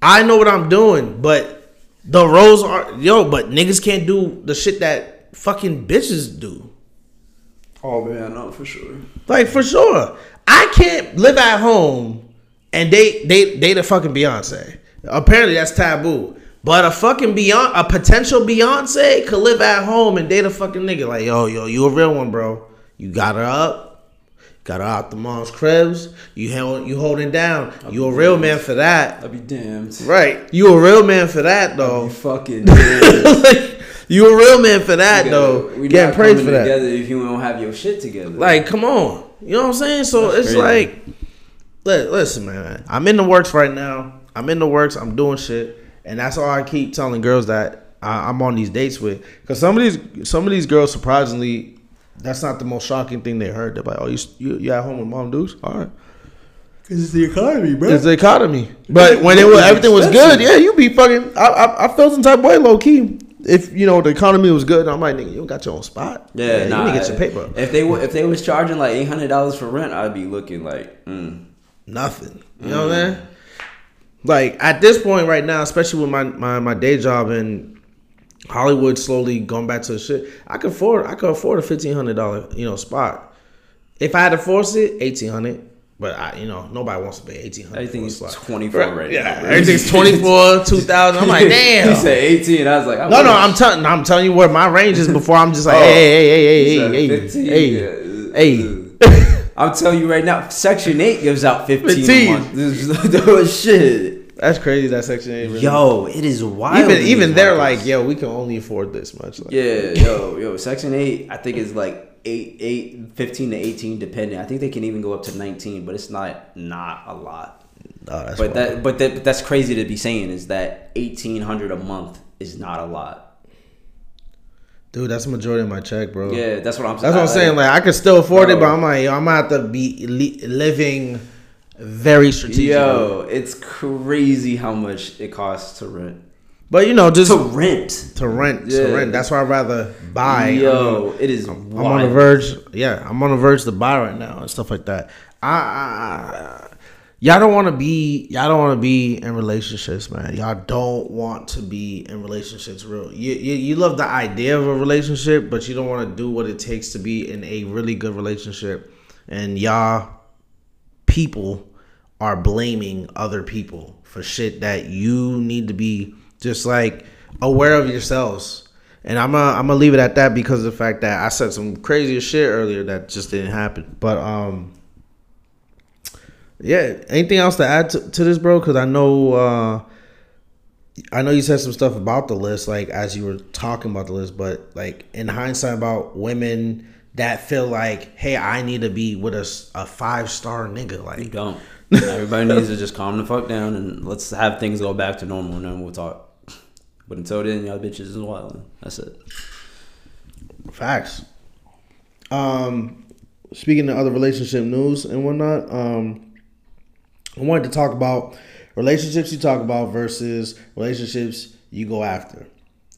I know what I'm doing, but the roles are yo, but niggas can't do the shit that fucking bitches do. Oh man, no, for sure. Like for sure. I can't live at home and date date date a fucking Beyonce. Apparently that's taboo. But a fucking Beyonce, a potential Beyonce could live at home and date a fucking nigga. Like, yo, yo, you a real one, bro. You got her up, got her out the mom's cribs. You held, you holding down. You a real man for that, I'd be damned. right? You a real man for that, though. You fucking like, you a real man for that, though. We Getting not praised for that. together if you don't have your shit together. Like, come on. You know what I'm saying? So That's it's crazy. like, li- listen, man. I'm in the works right now. I'm in the works. I'm doing shit, and that's all I keep telling girls that I, I'm on these dates with. Because some of these, some of these girls, surprisingly, that's not the most shocking thing they heard. They're like, "Oh, you you, you at home with mom dudes? All right." Cause it's the economy, bro. It's the economy. But when it was everything was good, yeah, you be fucking. I, I, I felt some type of way, low key. If you know the economy was good, I'm like, nigga, you got your own spot. Yeah, nah, you need to get your paper. If they were, if they was charging like eight hundred dollars for rent, I'd be looking like, mm. Nothing. You know what I'm mm. saying? Like at this point right now, especially with my, my, my day job and Hollywood slowly going back to the shit, I could afford I could afford a fifteen hundred dollar you know spot. If I had to force it, eighteen hundred. But I, you know, nobody wants to pay eighteen hundred. everything's twenty four right yeah, now. everything's twenty four, two thousand. I'm like, damn. he said eighteen. I was like, I no, no. I'm telling, I'm telling you where my range is before I'm just like, Oh. hey, hey, He hey, hey, hey, 15, hey, hey, hey. I'm telling you right now, Section Eight gives out fifteen, 15. a month. Shit. That's crazy. That section eight. Really. Yo, it is wild. even even they're like, yo, we can only afford this much. Like, Yeah, yo, yo, Section Eight, I think is like eight, eight, 15 to eighteen, depending. I think they can even go up to nineteen, but it's not not a lot. oh, that's But wild. that, but that, that's crazy to be saying is that eighteen hundred a month is not a lot. Dude, that's the majority of my check, bro. Yeah, that's what I'm. that's what I'm saying. Like, I could still afford it, but I'm like, yo, I'm gonna have to be li- living very strategic. yo, it's crazy how much it costs to rent. but you know, just To rent, to, rent, Yeah. to rent. That's why I'd rather buy. yo, it is. I'm on the verge. Yeah, I'm on the verge to buy right now and stuff like that. I, I y'all don't want to be y'all don't want to be in relationships, man. Y'all don't want to be in relationships. Real, you, you you love the idea of a relationship, but you don't want to do what it takes to be in a really good relationship. And y'all people are blaming other people for shit that you need to be just like aware of yourselves. And I'm gonna I'm gonna leave it at that because of the fact that I said some crazier shit earlier that just didn't happen. But um, yeah. Anything else to add to, to this, bro? Because I know uh, I know you said some stuff about the list, like as you were talking about the list, but like in hindsight about women that feel like, hey, I need to be with a, a five star nigga, Like, You don't. Everybody needs to just calm the fuck down and let's have things go back to normal, and then we'll talk. But until then, y'all bitches is wild. That's it. Facts. Um, speaking of other relationship news and whatnot, um, I wanted to talk about relationships you talk about versus relationships you go after.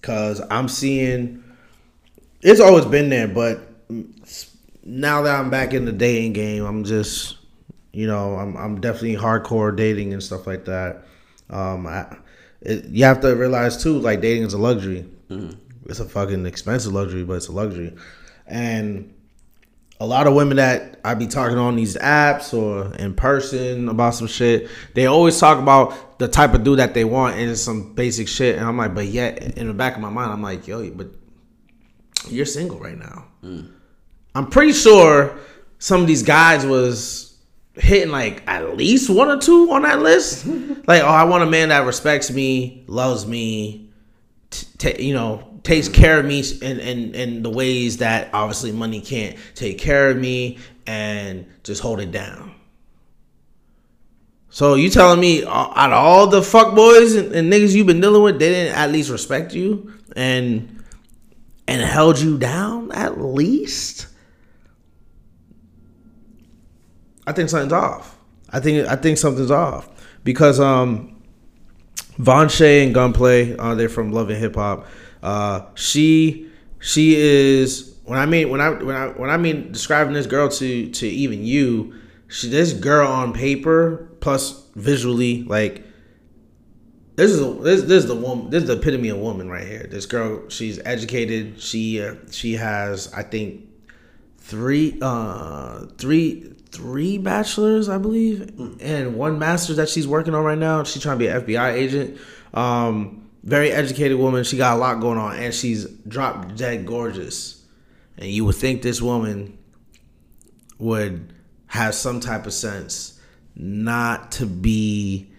Cause I'm seeing it's always been there, but now that I'm back in the dating game, I'm just, you know, I'm I'm definitely hardcore dating and stuff like that. Um, I, it, you have to realize too, like dating is a luxury. It's a fucking expensive luxury, but it's a luxury. And a lot of women that I be talking on these apps or in person about some shit, they always talk about the type of dude that they want and it's some basic shit. And I'm like, but yet in the back of my mind, I'm like, yo, but you're single right now. I'm pretty sure some of these guys was hitting like at least one or two on that list. like, oh, I want a man that respects me, loves me, ta- you know, takes care of me in, in in the ways that obviously money can't take care of me and just hold it down. So you telling me out of all the fuck boys and, and niggas you've been dealing with, they didn't at least respect you and and held you down at least? I think something's off. I think I think something's off because um Vonshay and Gunplay, uh, they're from Love and Hip Hop. Uh, she she is when I mean when I when I when I mean describing this girl to to even you, she this girl on paper plus visually like this is this this is the woman this is the epitome of woman right here. This girl, she's educated. She uh, she has I think three uh three three bachelors i believe and one master's that she's working on right now. She's trying to be an fbi agent. Um very educated woman. She got a lot going on and she's drop dead gorgeous. And you would think this woman would have some type of sense not to be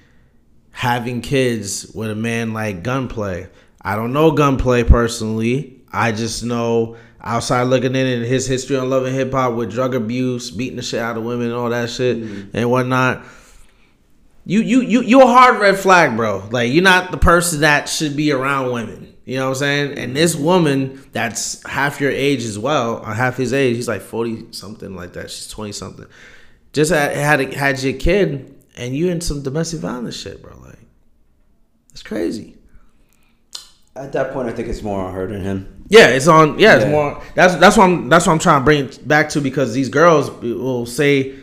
having kids with a man like gunplay. I don't know gunplay personally. I just know outside looking in and his history on Love and Hip Hop with drug abuse, beating the shit out of women, and all that shit mm-hmm. and whatnot. You you you you a hard red flag, bro. Like you're not the person that should be around women. You know what I'm saying? And this woman that's half your age as well, or half his age, he's like 40 something like that. She's 20 something. Just had had, had your kid and you in some domestic violence shit, bro. Like it's crazy. At that point, I think it's more on her than him. Yeah, it's on. Yeah, it's Yeah. more. That's that's what I'm. That's what I'm trying to bring it back to because these girls will say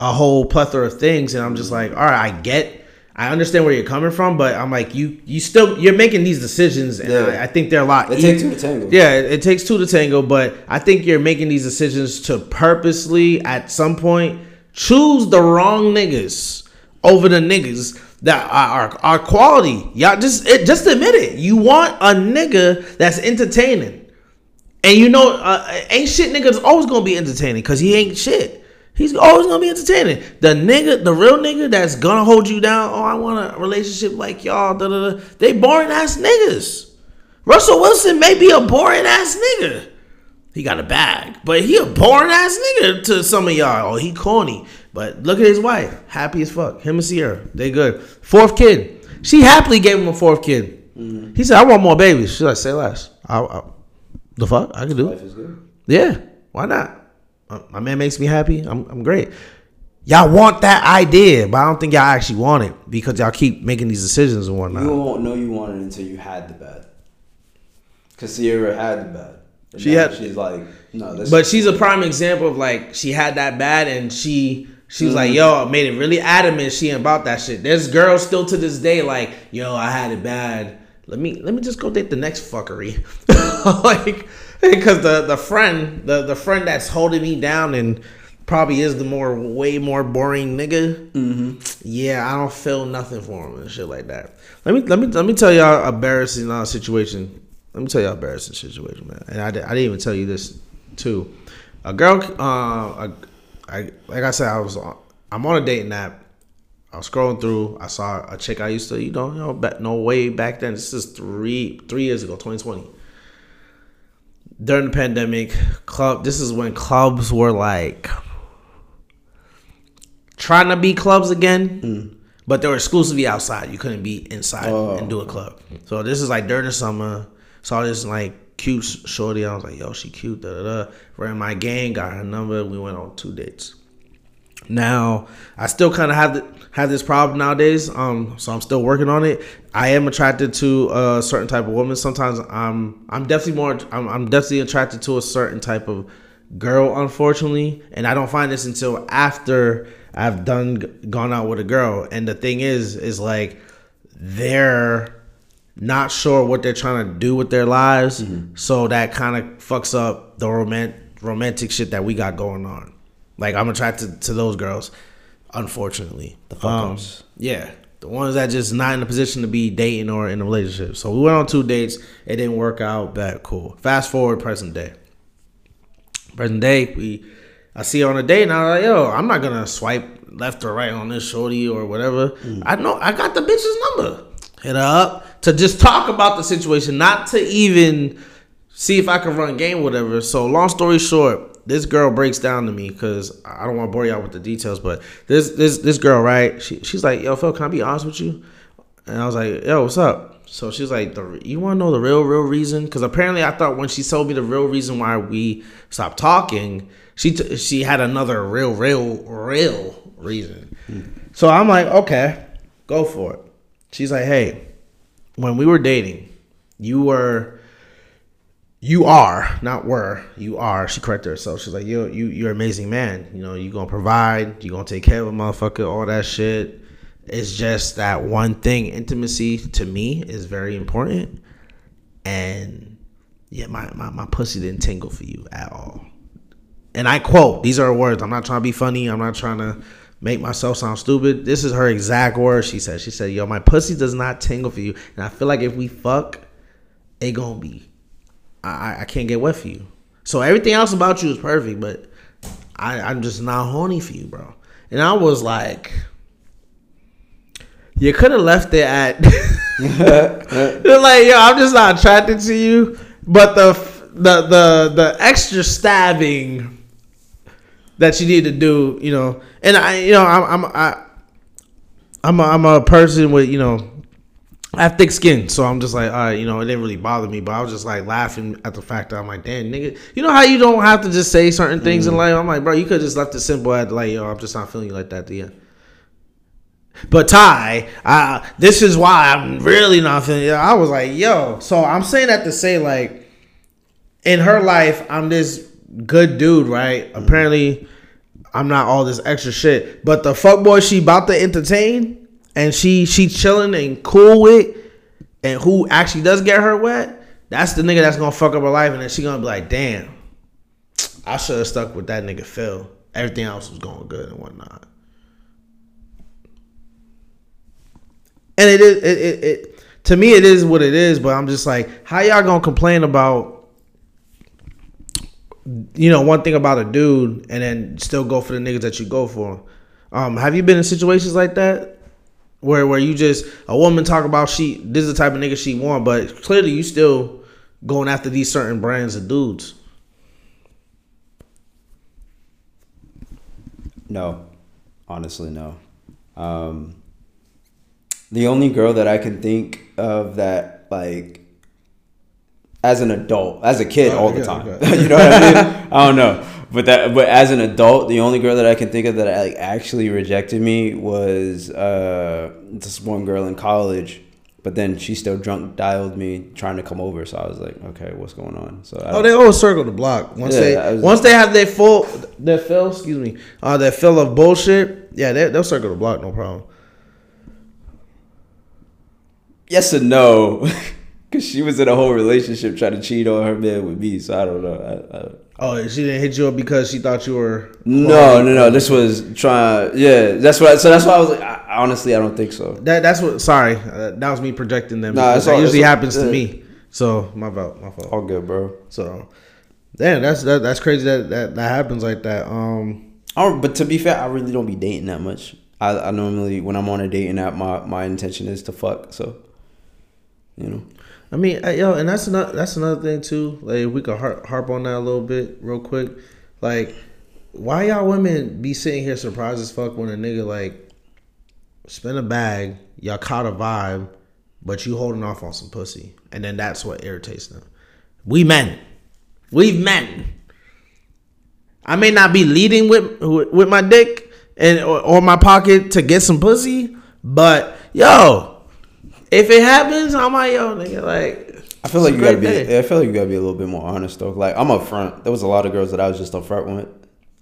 a whole plethora of things, and I'm just like, all right, I get, I understand where you're coming from, but I'm like, you you still you're making these decisions, and Yeah. I, I think they're a lot. It takes two to tango. Yeah, it, it takes two to tango, but I think you're making these decisions to purposely at some point choose the wrong niggas over the niggas that our are quality. Y'all just it, just admit it. You want a nigga that's entertaining. And you know, uh, ain't shit nigga's always gonna be entertaining because he ain't shit. He's always gonna be entertaining. The nigga, the real nigga that's gonna hold you down. Oh, I want a relationship like y'all. Da, da, da. They boring ass niggas. Russell Wilson may be a boring ass nigga. He got a bag, but he a boring ass nigga to some of y'all. Oh, he corny. But look at his wife, happy as fuck. Him and Ciara, they good. Fourth kid, she happily gave him a fourth kid. He said, "I want more babies." She's like, "Say less." I, I, the fuck, I can do it. Life is good. Yeah, why not? Uh, My man makes me happy. I'm, I'm great. Y'all want that idea, but I don't think y'all actually want it because y'all keep making these decisions and whatnot. You won't know you want it until you had the bad. Cause Ciara had the bad. And She had- She's like, no. This But she's a prime example of like she had that bad and she she was like, yo, I made it really adamant she ain't about that shit. There's girls still to this day like, yo, I had it bad. Let me let me just go date the next fuckery. like because the the friend, the the friend that's holding me down and probably is the more way more boring nigga. Yeah, I don't feel nothing for him and shit like that. Let me let me let me tell y'all a embarrassing uh, situation. Let me tell y'all embarrassing situation, man. And I, I didn't even tell you this too. A girl, uh, a, I like I said, I was on, I'm on a dating app. I was scrolling through. I saw a chick I used to, you know, you know, back, no way back then. This is three three years ago, 2020. During the pandemic, club. This is when clubs were like trying to be clubs again, hmm. but they were exclusively outside. You couldn't be inside Oh. and do a club. So this is like during the summer. Saw this like cute shorty. I was like, yo, she cute. Da da da. Ran my gang, got her number. We went on two dates. Now I still kind of have the, have this problem nowadays. Um, so I'm still working on it. I am attracted to a certain type of woman. Sometimes I'm I'm definitely more I'm, I'm definitely attracted to a certain type of girl. Unfortunately, and I don't find this until after I've done gone out with a girl. And the thing is, is like they're not sure what they're trying to do with their lives. Mm-hmm. So that kind of fucks up the romantic romantic shit that we got going on. Like I'm attracted to those girls, unfortunately. The fuck-ups. Um, yeah, the ones that just not in a position to be dating or in a relationship. So we went on two dates. It didn't work out. That cool. Fast forward present day. Present day, we I see her on a date and I'm like, yo, I'm not gonna swipe left or right on this shorty or whatever. Mm. I know I got the bitch's number. Her up to just talk about the situation, not to even see if I can run game, whatever. So long story short, this girl breaks down to me because I don't want to bore y'all with the details, but this this this girl, right? She, she's like, yo, Phil, can I be honest with you? And I was like, yo, what's up? So she's like, the, you want to know the real, real reason? Because apparently I thought when she told me the real reason why we stopped talking, she t- she had another real, real, real reason. So I'm like, okay, go for it. She's like, hey, when we were dating, you were, you are, not were, you are. She corrected herself. She's like, you, you, you're an amazing man. You know, you gonna provide, you gonna take care of a motherfucker, all that shit. It's just that one thing. Intimacy to me is very important, and yeah, my my, my pussy didn't tingle for you at all. And I quote, these are words. I'm not trying to be funny. I'm not trying to make myself sound stupid. This is her exact words. She said, she said, yo, my pussy does not tingle for you. And I feel like if we fuck, it gonna be, I, I can't get wet for you. So everything else about you is perfect, but I, I'm just not horny for you, bro. And I was like, you could have left it at, They're like, yo, I'm just not attracted to you. But the the the the extra stabbing that you need to do, you know, and I, you know, I'm I'm I, I'm a, I'm a person with you know, I have thick skin, so I'm just like, all right, you know, it didn't really bother me, but I was just like laughing at the fact that I'm like, damn, nigga, you know how you don't have to just say certain things in life. I'm like, bro, you could just left it simple at like, yo, I'm just not feeling you like that at the end. But Tye, uh, this is why I'm really not feeling. You. I was like, yo. So I'm saying that to say, like, in her life, I'm this good dude, right? Apparently, I'm not all this extra shit. But the fuck boy she about to entertain, and she she chilling and cool with, and who actually does get her wet, that's the nigga that's gonna fuck up her life, and then she gonna be like, damn, I should have stuck with that nigga Phil. Everything else was going good and whatnot. and it is it, it, it to me it is what it is but i'm just like how y'all gonna complain about you know one thing about a dude and then still go for the niggas that you go for. Um have you been in situations like that? Where where you just a woman talk about she this is the type of nigga she want but clearly you still going after these certain brands of dudes. No, honestly, no. Um, the only girl that I can think of that like as an adult, as a kid, Oh, all the time. okay. you know what I mean? I don't know, but that but as an adult, the only girl that I can think of that I, like actually rejected me was uh, this one girl in college. But then she still drunk dialed me trying to come over, so I was like, okay, what's going on? So I, Oh, they always circle the block once Yeah, they once they have their full their fill. Excuse me, uh, their fill of bullshit. Yeah, they, they'll circle the block, no problem. yes and no, because she was in a whole relationship trying to cheat on her man with me. So I don't know. I, I, Oh, she didn't hit you up because she thought you were. no, no, no. This was trying. Yeah, that's what. So that's why I was like, I, honestly, I don't think so. That that's what. Sorry, uh, that was me projecting them. Nah, that all- usually all- happens to yeah. me. So my fault. My fault. All good, bro. So, damn, that's that, that's crazy that, that that happens like that. Um, I but to be fair, I really don't be dating that much. I, I normally when I'm on a dating app, my my intention is to fuck. So, you know. I mean, I, yo, and that's another that's another thing too. Like, we could harp, harp on that a little bit, real quick. Like, why y'all women be sitting here surprised as fuck when a nigga like spin a bag, y'all caught a vibe, but you holding off on some pussy, and then that's what irritates them. We men, we men. I may not be leading with with my dick and or, or my pocket to get some pussy, but yo, if it happens, I'm like yo, nigga, like. I feel like you gotta be. day. I feel like you gotta be a little bit more honest though. Like I'm up front. There was a lot of girls that I was just up front with,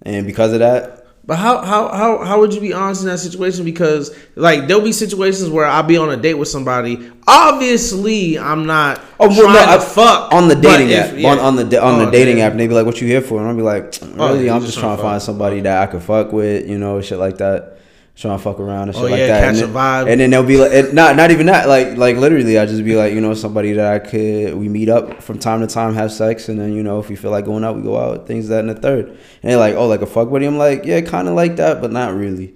and because of that, But how how how how would you be honest in that situation? Because like there'll be situations where I'll be on a date with somebody. Obviously, I'm not. Oh well, no, I, fuck on the dating if- app. yeah. On, on the on the Oh, dating yeah. app, and they be like, "What you here for?" And I'll be like, Oh, "Really, yeah, I'm just just trying to find somebody that I could fuck with, you know, shit like that." Trying to fuck around and shit Oh, like that. catch and a then, vibe. And then they'll be like, not not even that, like like literally, I just be like, you know, somebody that I could we meet up from time to time, have sex, and then you know, if we feel like going out, we go out, things that and the third. And they're like, oh, like a fuck buddy. I'm like, yeah, kind of like that, but not really.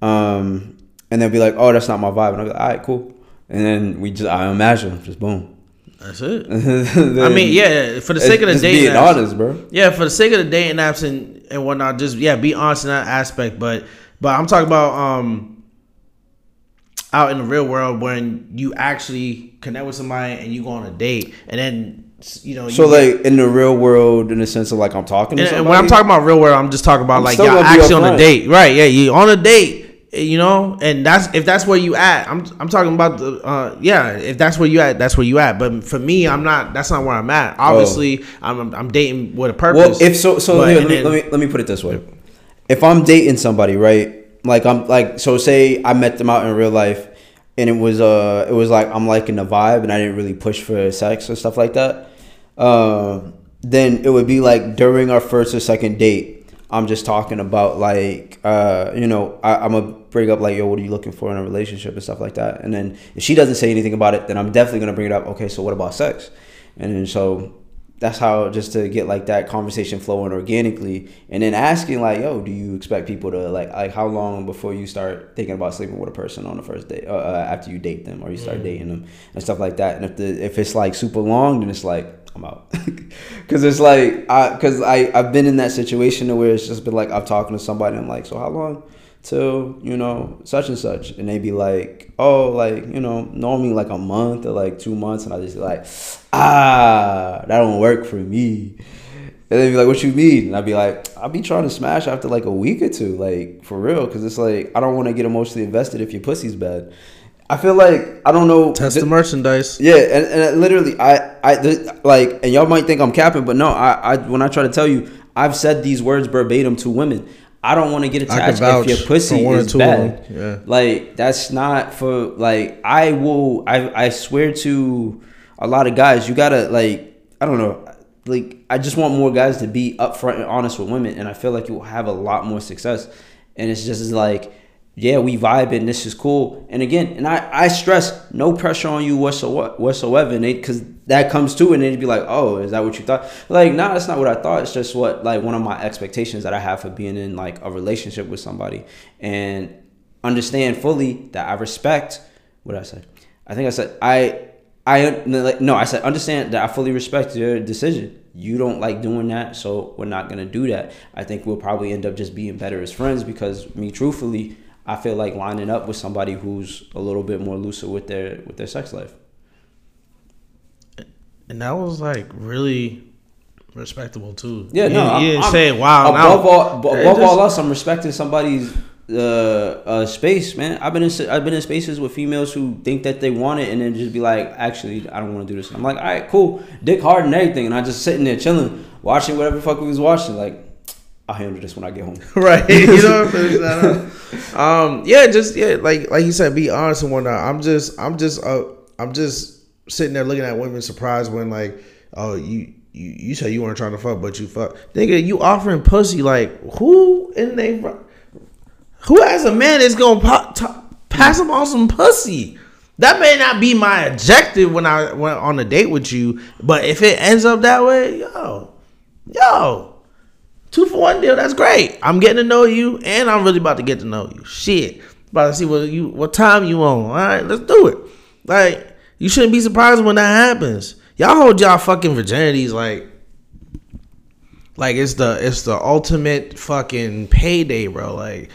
Um, and they'll be like, oh, that's not my vibe, and I'm like, all right, cool. And then we just, I imagine, just boom. That's it. I I mean, yeah, for the sake of the just dating being apps, honest, bro. yeah, for the sake of the dating apps and and whatnot, just yeah, be honest in that aspect. But but I'm talking about um out in the real world when you actually connect with somebody and you go on a date and then you know So you get- like in the real world, in the sense of like I'm talking to And, somebody. when I'm talking about real world, I'm just talking about I'm like y'all actually on a date, right? Yeah, you on a date, you know, and that's if that's where you at. I'm I'm talking about the uh yeah, if that's where you at, that's where you at. But for me, I'm not. That's not where I'm at. Obviously, I'm I'm dating with a purpose. well, if so, so let, me, then- let me let me put it this way: if I'm dating somebody, right? Like I'm like so, say I met them out in real life, and it was uh it was like I'm liking the vibe, and I didn't really push for sex or stuff like that. Um, then it would be like during our first or second date, I'm just talking about like uh you know I, I'm gonna bring up like yo what are you looking for in a relationship and stuff like that, and then if she doesn't say anything about it, then I'm definitely gonna bring it up. Okay, so what about sex? And then so that's how just to get like that conversation flowing organically and then asking like yo do you expect people to like like how long before you start thinking about sleeping with a person on the first date uh, uh, after you date them or you start dating them and stuff like that? And if the if it's like super long then it's like i'm out. Because it's like i because i i've been in that situation where it's just been like i'm talking to somebody and i'm like so how long till you know such and such. And they be like oh like you know normally like a month or like two months. And i just be like ah that don't work for me. And they'd be like what you mean? And i'd be like i'll be trying to smash after like a week or two like for real. Because it's like i don't want to get emotionally invested if your pussy's bad. I feel like i don't know. Test the merchandise. yeah, and, and literally, I, I, th- like, and y'all might think I'm capping, but no, I, I, when I try to tell you, I've said these words verbatim to women. I don't want to get attached if your pussy for one or is bad. yeah. Like that's not for like I will. I, I swear to a lot of guys, you gotta like I don't know. Like I just want more guys to be upfront and honest with women, and I feel like you'll have a lot more success. And it's just like yeah, we vibing. this is cool. And again, and I, I stress no pressure on you whatsoever, whatsoever, because that comes too, and they'd be like, oh, is that what you thought? Like, nah, that's not what I thought. It's just what like one of my expectations that I have for being in like a relationship with somebody, and understand fully that I respect. What I say? I think I said I. I no, I said understand that I fully respect your decision. You don't like doing that, so we're not gonna do that. I think we'll probably end up just being better as friends because me, truthfully, I feel like lining up with somebody who's a little bit more looser with their with their sex life. And that was like really respectable too. Yeah, no, you I'm- didn't I'm- say wow. Above all, above all else, I'm respecting somebody's uh, uh space, man. I've been in I've been in spaces with females who think that they want it and then just be like, actually, I don't want to do this. I'm like, all right, cool, dick hard and everything, and I just sitting there chilling, watching whatever the fuck we was watching. Like, I'll handle this when I get home. right? You know, up. Um, yeah, just yeah, like like you said, be honest and whatnot. I'm just, I'm just, uh, I'm just sitting there looking at women surprised when like, oh, you. You, you said you weren't trying to fuck, but you fuck. Nigga, you offering pussy like who in they who as a man is gonna pop, t- pass him on some pussy? That may not be my objective when I went on a date with you, but if it ends up that way, yo, yo, Two for one deal. That's great. I'm getting to know you, and I'm really about to get to know you. Shit, about to see what you what time you on. All right, let's do it. Like you shouldn't be surprised when that happens. Y'all hold y'all fucking virginities like like it's the it's the ultimate fucking payday, bro. Like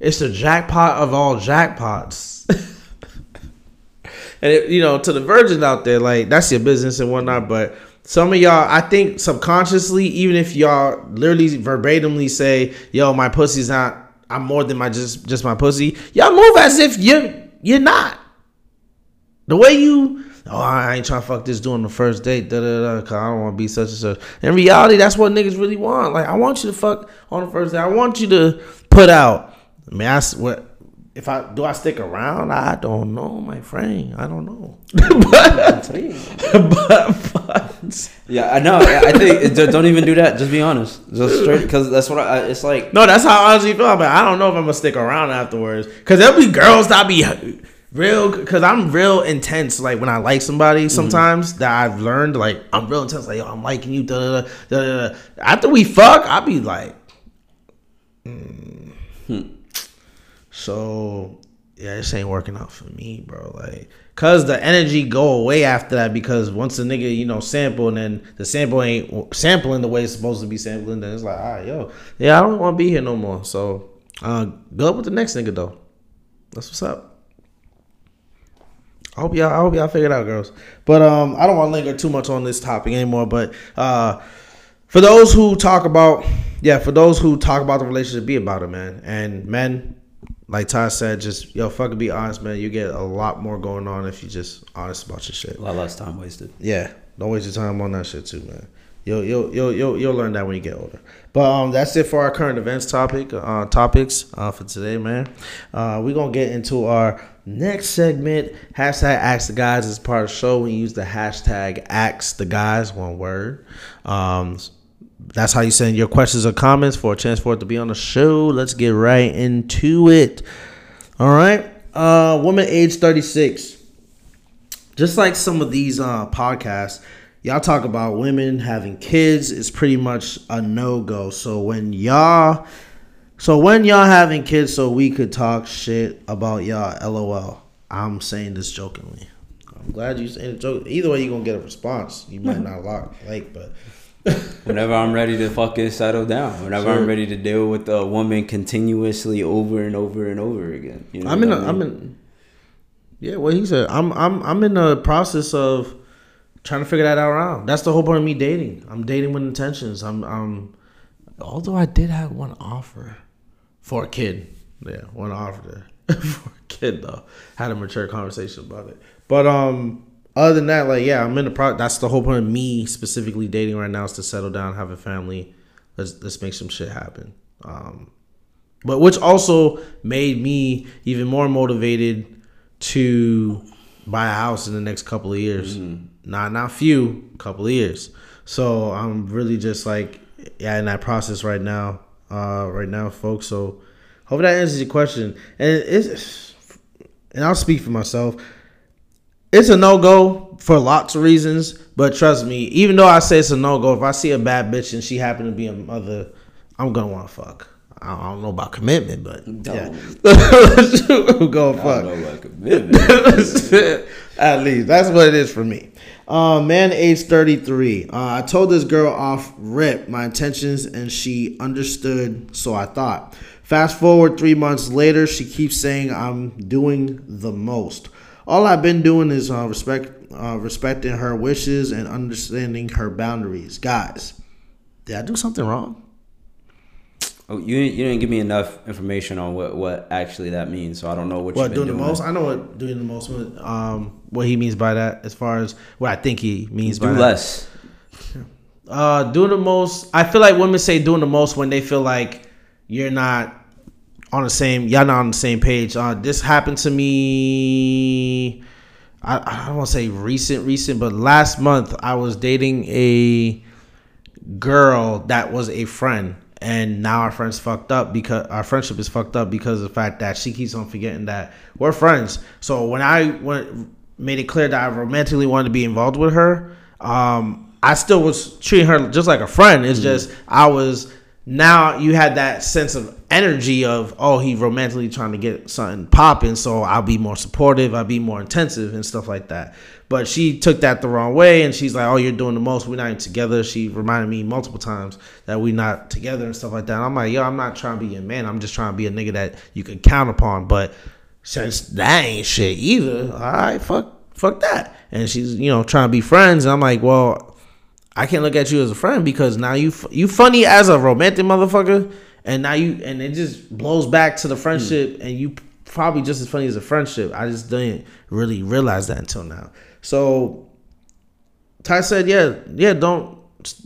it's the jackpot of all jackpots. and it, you know, to the virgins out there, like that's your business and whatnot. But some of y'all, I think subconsciously, even if y'all literally verbatimly say, "Yo, my pussy's not," I'm more than my just just my pussy. Y'all move as if you're you're not. The way you oh, I ain't trying to fuck this dude on the first date, da da da, cause I don't want to be such and such. In reality, that's what niggas really want. Like, I want you to fuck on the first date. I want you to put out. I mean, I what if I do I stick around? I don't know, my friend. I don't know. but, but, but Yeah, I know. I I think don't even do that. Just be honest. Just straight because that's what I. It's like no, that's how I honestly feel. But I don't know if I'm gonna stick around afterwards. Cause there'll be girls that be real. Cause I'm real intense. Like when I like somebody, sometimes that I've learned. Like I'm real intense. Like yo, I'm liking you. Da, da, da, da, da, da. After we fuck, I'll be like. mm. So yeah, this ain't working out for me, bro. Like, cause the energy go away after that. Because once the nigga, you know, sample and then the sample ain't sampling the way it's supposed to be sampling, then it's like, all right, yo, yeah, I don't want to be here no more. So, uh, go up with the next nigga though. That's what's up. I hope y'all, I hope y'all figure it out, girls. But um, I don't want to linger too much on this topic anymore. But uh, for those who talk about, yeah, for those who talk about the relationship, be about it, man. And men, like Tye said, just yo, fucking be honest, man. You get a lot more going on if you just honest about your shit. a lot less time wasted. Yeah, don't waste your time on that shit too, man. You'll you'll you'll you'll, you'll learn that when you get older. But um, that's it for our current events topic uh, topics uh, for today, man. Uh, we're gonna get into our next segment. Hashtag Ask the Guys is part of the show. We use the hashtag Ask the Guys, one word. Um, that's how you send your questions or comments for a chance for it to be on the show. Let's get right into it. All right, uh, woman age thirty six just like some of these uh, podcasts, y'all talk about women having kids is pretty much a no go. So when y'all, so when y'all having kids, so we could talk shit about y'all. LOL. I'm saying this jokingly. I'm glad you saying it joke. Either way, you're gonna get a response. You might not like, like, but Whenever I'm ready to fucking settle down, whenever Sure. I'm ready to deal with a woman continuously over and over and over again. You know I'm in. A, I I'm in. Yeah, what he said. I'm. I'm. I'm in the process of trying to figure that out. Around. That's the whole point of me dating. I'm dating with intentions. I'm. I'm. Although I did have one offer for a kid. Yeah, one offer for a kid though. Had a mature conversation about it. But um, other than that, like yeah, I'm in the pro. That's the whole point of me specifically dating right now is to settle down, have a family. Let's let's make some shit happen. Um, but which also made me even more motivated to buy a house in the next couple of years. Not not few, couple of years. So I'm really just like yeah in that process right now. Uh, right now, folks. So hope that answers your question. And it's and I'll speak for myself. It's a no go for lots of reasons, but trust me, even though I say it's a no go, if I see a bad bitch and she happen to be a mother, I'm gonna want to fuck. I I don't know about commitment, but yeah, go I fuck. don't know about commitment. At least that's what it is for me. Uh, man, age thirty three. Uh, I told this girl off rip my intentions, and she understood. So I thought. Fast forward three months later, she keeps saying I'm doing the most. All I've been doing is uh, respect, uh, respecting her wishes and understanding her boundaries. Guys, did I do something wrong? Oh, you you didn't give me enough information on what, what actually that means, so I don't know what, What doing been the most? I know what doing the most. Um, what he means by that, as far as what I think he means by Do that. less. Uh, doing the most. I feel like women say doing the most when they feel like you're not on the same. Y'all not on the same page. Uh, this happened to me. I, I don't want to say recent, recent, but last month I was dating a girl that was a friend, and now our friends fucked up because our friendship is fucked up because of the fact that she keeps on forgetting that we're friends. So when I went made it clear that I romantically wanted to be involved with her, um, I still was treating her just like a friend. It's just I was now you had that sense of energy of oh he romantically trying to get something popping, so I'll be more supportive, I'll be more intensive and stuff like that. But she took that the wrong way, and she's like, "Oh, you're doing the most. We're not even together." She reminded me multiple times that we're not together and stuff like that. And I'm like, "Yo, I'm not trying to be a man. I'm just trying to be a nigga that you can count upon." But since that ain't shit either, right, fuck, fuck that. And she's you know trying to be friends, and I'm like, "Well, I can't look at you as a friend because now you you funny as a romantic motherfucker, and now you and it just blows back to the friendship, hmm. and you probably just as funny as a friendship. I just didn't really realize that until now. So Tye said, "Yeah, yeah, don't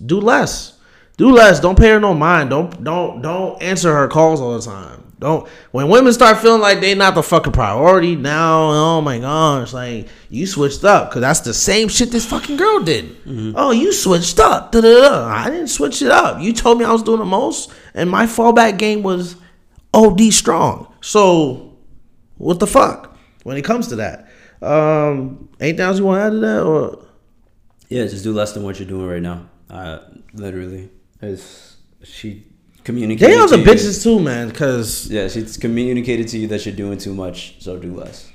do less, do less. Don't pay her no mind. Don't don't don't answer her calls all the time. Don't when women start feeling like they not the fucking priority now. Oh my gosh, like you switched up because that's the same shit this fucking girl did. Oh, you switched up. Da-da-da. I didn't switch it up. You told me I was doing the most, and my fallback game was OD strong. So what the fuck when it comes to that? Um, anything else you want to add to that or? Yeah, just do less than what you're doing right now. Uh, literally, it's she communicated. They are the to you- bitches too, man. Because Yeah, she's communicated to you that you're doing too much, so do less.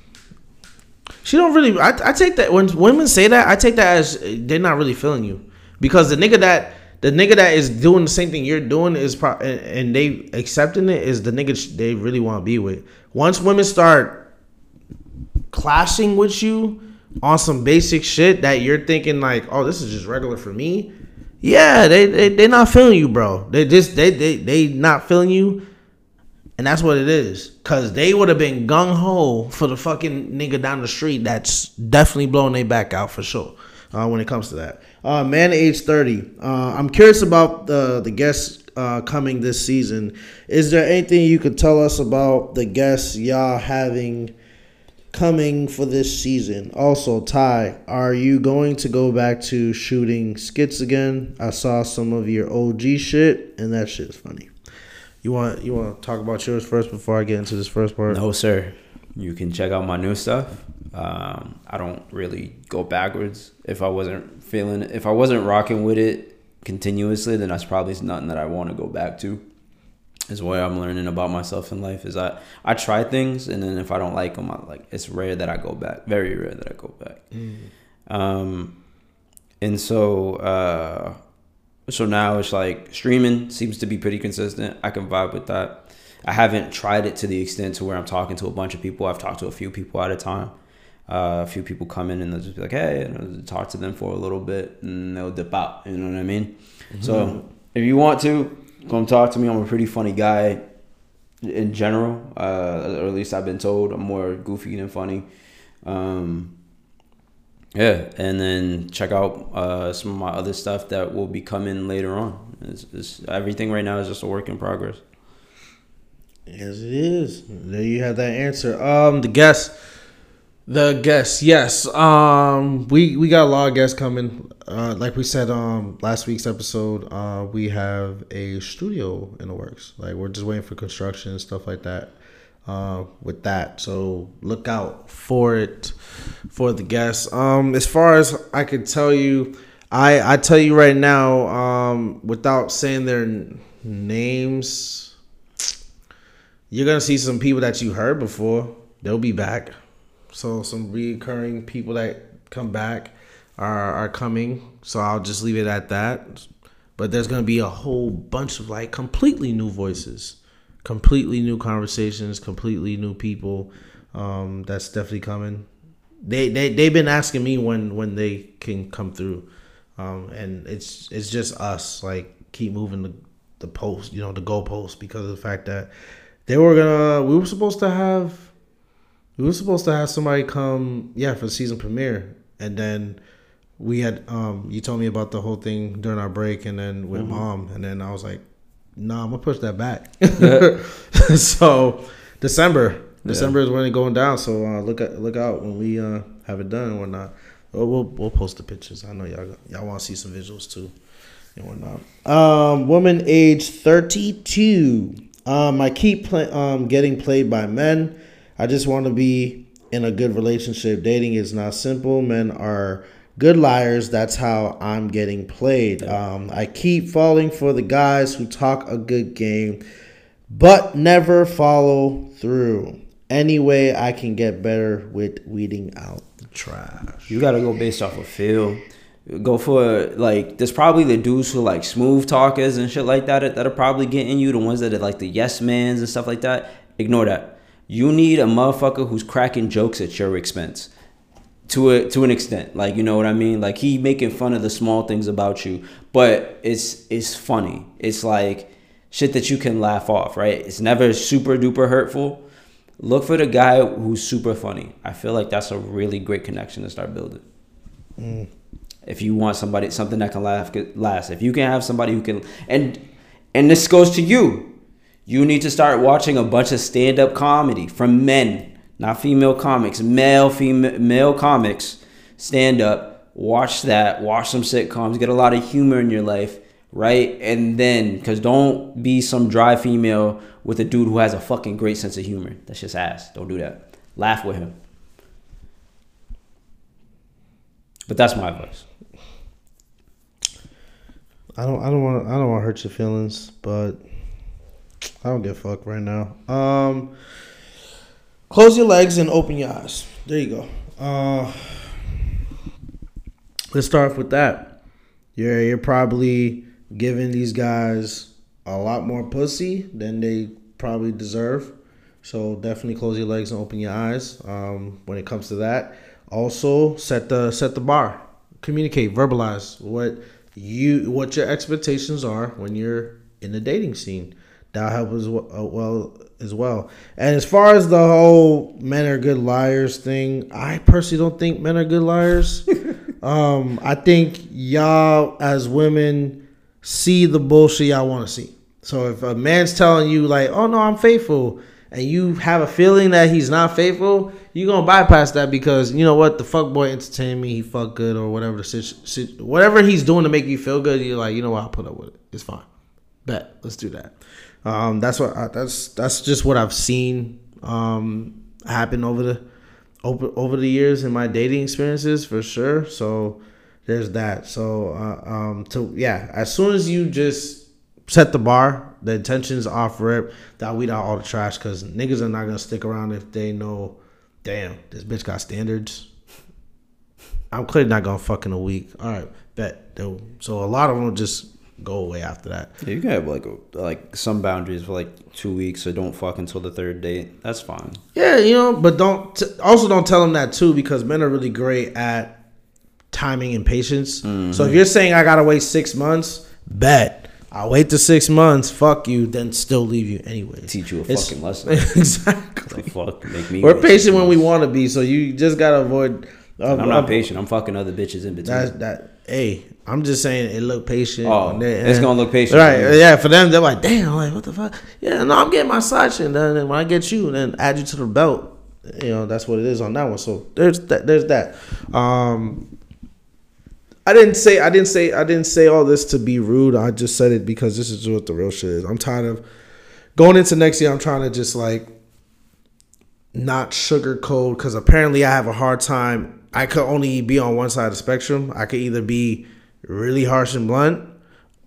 she don't really. I, I take that when women say that, I take that as they're not really feeling you. Because the nigga that the nigga that is doing the same thing you're doing is pro- and, and they accepting it is the nigga they really want to be with. Once women start clashing with you on some basic shit that you're thinking like, oh, this is just regular for me. Yeah, they they they not feeling you, bro. They just they they they not feeling you. And that's what it is. Cause they would have been gung ho for the fucking nigga down the street that's definitely blowing their back out for sure. Uh, when it comes to that. Uh, man age 30. Uh, I'm curious about the the guests uh, coming this season. Is there anything you could tell us about the guests y'all having coming for this season? Also, Tye, are you going to go back to shooting skits again? I saw some of your OG shit, and that shit's funny. You want you want to talk about yours first before I get into this first part? No, sir. You can check out my new stuff. Um, I don't really go backwards. If I wasn't feeling, if I wasn't rocking with it continuously, then that's probably nothing that I want to go back to. Is what I'm learning about myself in life. Is I I try things, and then if I don't like them, I like it's rare that I go back. Very rare that I go back. Um, and so uh, so now it's like streaming seems to be pretty consistent. I can vibe with that. I haven't tried it to the extent to where I'm talking to a bunch of people. I've talked to a few people at a time. Uh, a few people come in and they'll just be like, "Hey," talk to them for a little bit, and they'll dip out. You know what I mean? So if you want to come talk to me, I'm a pretty funny guy in general, uh, or at least I've been told. I'm more goofy than funny. Um, yeah, and then check out uh, some of my other stuff that will be coming later on. It's, it's, everything right now is just a work in progress. Yes, it is. There you have that answer. Um, the guests, the guests. Yes. Um, we we got a lot of guests coming. Uh, like we said, um, last week's episode, uh, we have a studio in the works. Like we're just waiting for construction and stuff like that. Uh, with that, so look out for it for the guests. Um, as far as I could tell you, I I tell you right now, um, without saying their n- names you're gonna see some people that you heard before. They'll be back. So some recurring people that come back are are coming. So I'll just leave it at that. But there's gonna be a whole bunch of like completely new voices, completely new conversations, completely new people. Um, that's definitely coming. They they they've been asking me when when they can come through, um, and it's it's just us like keep moving the the post, you know, the goalpost because of the fact that they were gonna we were supposed to have we were supposed to have somebody come yeah for the season premiere. And then we had um you told me about the whole thing during our break and then with mom. And then I was like nah I'm gonna push that back. So December. December is when it's going down. So uh, look at look out when we uh have it done and whatnot. We'll we'll, we'll post the pictures. I know y'all y'all want to see some visuals too and whatnot. Um, woman age 32. Um, I keep play, um, getting played by men. I just want to be in a good relationship. Dating is not simple. Men are good liars. That's how I'm getting played. Um, I keep falling for the guys who talk a good game, but never follow through. Any way I can get better with weeding out the trash. You gotta go based off of feel. Go for like there's probably the dudes who like smooth talkers and shit like that that are probably getting you. The ones that are like the yes mans and stuff like that. Ignore that. You need a motherfucker who's cracking jokes at your expense. To a to an extent. Like you know what I mean? Like he making fun of the small things about you. But it's it's funny. It's like shit that you can laugh off, right? It's never super duper hurtful. Look for the guy who's super funny. I feel like that's a really great connection to start building. Mm. If you want somebody something that can laugh last, if you can have somebody who can and and this goes to you. You need to start watching a bunch of stand-up comedy from men, not female comics, male female male comics, stand up. Watch that. Watch some sitcoms. Get a lot of humor in your life, right? And then, cause don't be some dry female with a dude who has a fucking great sense of humor. That's just ass. Don't do that. Laugh with him. But that's my advice. I don't I don't want I don't want to hurt your feelings, but I don't give a fuck right now. Um, close your legs and open your eyes. There you go. Uh, let's start off with that. You're you're probably giving these guys a lot more pussy than they probably deserve. So definitely close your legs and open your eyes. Um, when it comes to that, also set the set the bar. Communicate, verbalize what you what your expectations are when you're in the dating scene. That'll help as well, uh, well as well. And as far as the whole men are good liars thing, I personally don't think men are good liars. um, I think y'all as women see the bullshit y'all want to see. So if a man's telling you like, "Oh no, I'm faithful," and you have a feeling that he's not faithful, you're gonna bypass that because you know what, the fuck boy entertained me, he fuck good or whatever the situ- whatever he's doing to make you feel good. You're like, you know what, I'll put up with it. It's fine. Bet, let's do that. Um, that's what I, that's that's just what I've seen um, happen over the over over the years in my dating experiences for sure. So there's that. So uh, um, to yeah, as soon as you just set the bar. The intentions off rip. That weed out all the trash because niggas are not gonna stick around if they know, damn, this bitch got standards. I'm clearly not gonna fuck in a week. All right, bet. So a lot of them just go away after that. Yeah, you can have like a, like some boundaries for like two weeks, so don't fuck until the third date. That's fine. Yeah, you know, but don't t- also don't tell them that too because men are really great at timing and patience. Mm-hmm. So if you're saying I gotta wait six months, bet I'll wait the six months, fuck you, then still leave you anyway. Teach you a it's, fucking lesson. exactly. The fuck make me We're patient when we want to be, so you just gotta avoid. Uh, I'm not uh, patient. I'm fucking other bitches in between. That, that hey, I'm just saying it look patient. Oh, they, it's gonna look patient. Right? Yeah, for them, they're like, damn, like what the fuck? Yeah, no, I'm getting my side shit. Then, then when I get you, and then add you to the belt. You know, that's what it is on that one. So there's that. There's that. Um, I didn't say I didn't say I didn't say all this to be rude. I just said it because this is what the real shit is. I'm tired of going into next year. I'm trying to just like not sugarcoat because apparently I have a hard time. I could only be on one side of the spectrum. I could either be really harsh and blunt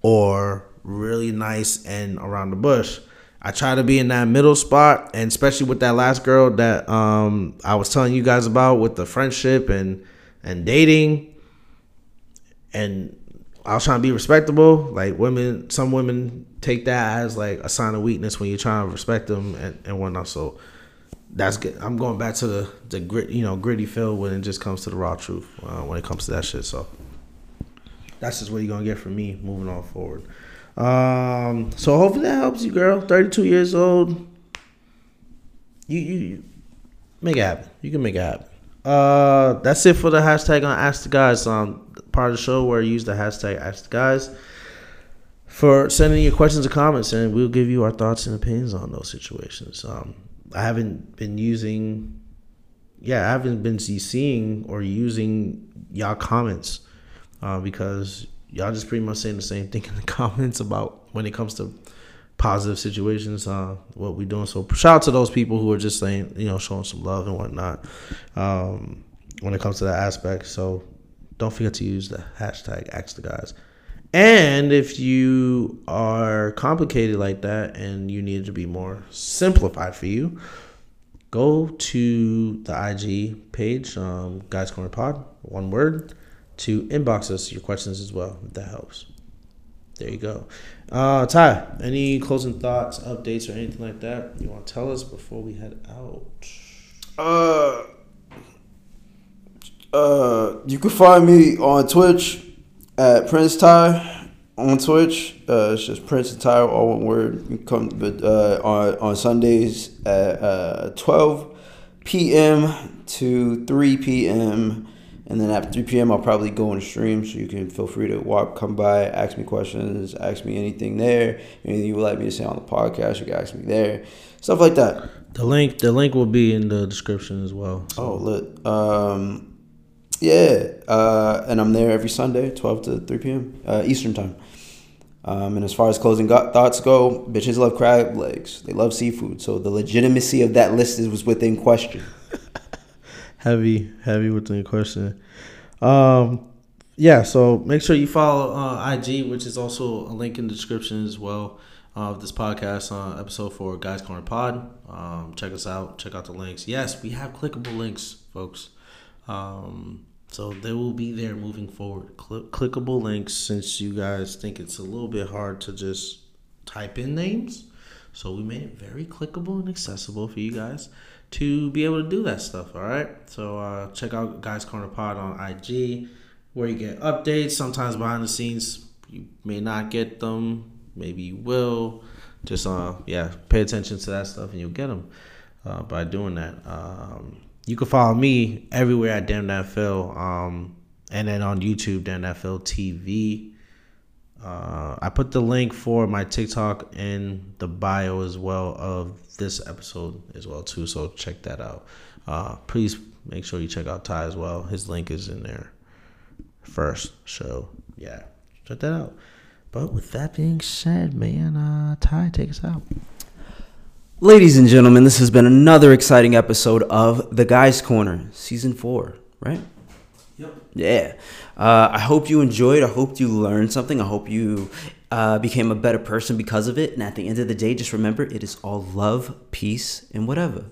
or really nice and around the bush. I try to be in that middle spot, and especially with that last girl that um, I was telling you guys about with the friendship and and dating and I was trying to be respectable. Like women, some women take that as like a sign of weakness when you're trying to respect them and, and whatnot. So that's good. I'm going back to the the grit, you know, gritty feel when it just comes to the raw truth uh, when it comes to that shit. So that's just what you're gonna get from me moving on forward. Um, so hopefully that helps you, girl. 32 years old. You you, you make it happen. You can make it happen. Uh, that's it for the hashtag on Ask the Guys. Um, part of the show where you use the hashtag Ask the Guys for sending your questions and comments, and we'll give you our thoughts and opinions on those situations. Um, I haven't been using, yeah, I haven't been seeing or using y'all comments uh, because y'all just pretty much saying the same thing in the comments about when it comes to positive situations, uh, what we doing. So shout out to those people who are just saying, you know, showing some love and whatnot um, when it comes to that aspect. So don't forget to use the hashtag ask the guys. And if you are complicated like that and you need to be more simplified for you, go to the IG page, um, Guys Corner Pod, one word, to inbox us your questions as well. If that helps. There you go. Uh, Tye, any closing thoughts, updates, or anything like that you want to tell us before we head out? Uh, uh, you can find me on Twitch at Prince Tye. on Twitch. Uh, it's just Prince and Tyler, all one word. You come, but uh, on on Sundays at uh, twelve p.m. to three p.m. And then after 3 p.m., I'll probably go on stream, so you can feel free to walk, come by, ask me questions, ask me anything there. Anything you would like me to say on the podcast, you can ask me there. Stuff like that. The link, the link will be in the description as well. Oh, lit. Um, yeah, uh, and I'm there every Sunday, 12 to 3 p.m. Uh, Eastern time. Um, and as far as closing go- thoughts go, bitches love crab legs. They love seafood. So the legitimacy of that list is was within question. heavy, heavy with the question. Um, yeah, so make sure you follow uh, IG, which is also a link in the description as well of this podcast uh, episode for Guys Corner Pod. Um, check us out. Check out the links. Yes, we have clickable links, folks. Um, so they will be there moving forward. Cl- clickable links, since you guys think it's a little bit hard to just type in names. So we made it very clickable and accessible for you guys to be able to do that stuff. All right. So uh, check out Guys Corner Pod on IG, where you get updates. Sometimes behind the scenes, you may not get them. Maybe you will. Just uh, yeah, pay attention to that stuff, and you'll get them uh, by doing that. Um, you can follow me everywhere at Damn That Phil, um, and then on YouTube, Damn That Phil TV. Uh, I put the link for my TikTok in the bio as well of this episode as well too. So check that out. Uh, please make sure you check out Tye as well. His link is in there first. So yeah, check that out. But with that being said, man, uh, Tye, take us out. Ladies and gentlemen, this has been another exciting episode of The Guys Corner, season four, right? Yep. Yeah. Uh, I hope you enjoyed. I hope you learned something. I hope you uh, became a better person because of it. And at the end of the day, just remember it is all love, peace, and whatever.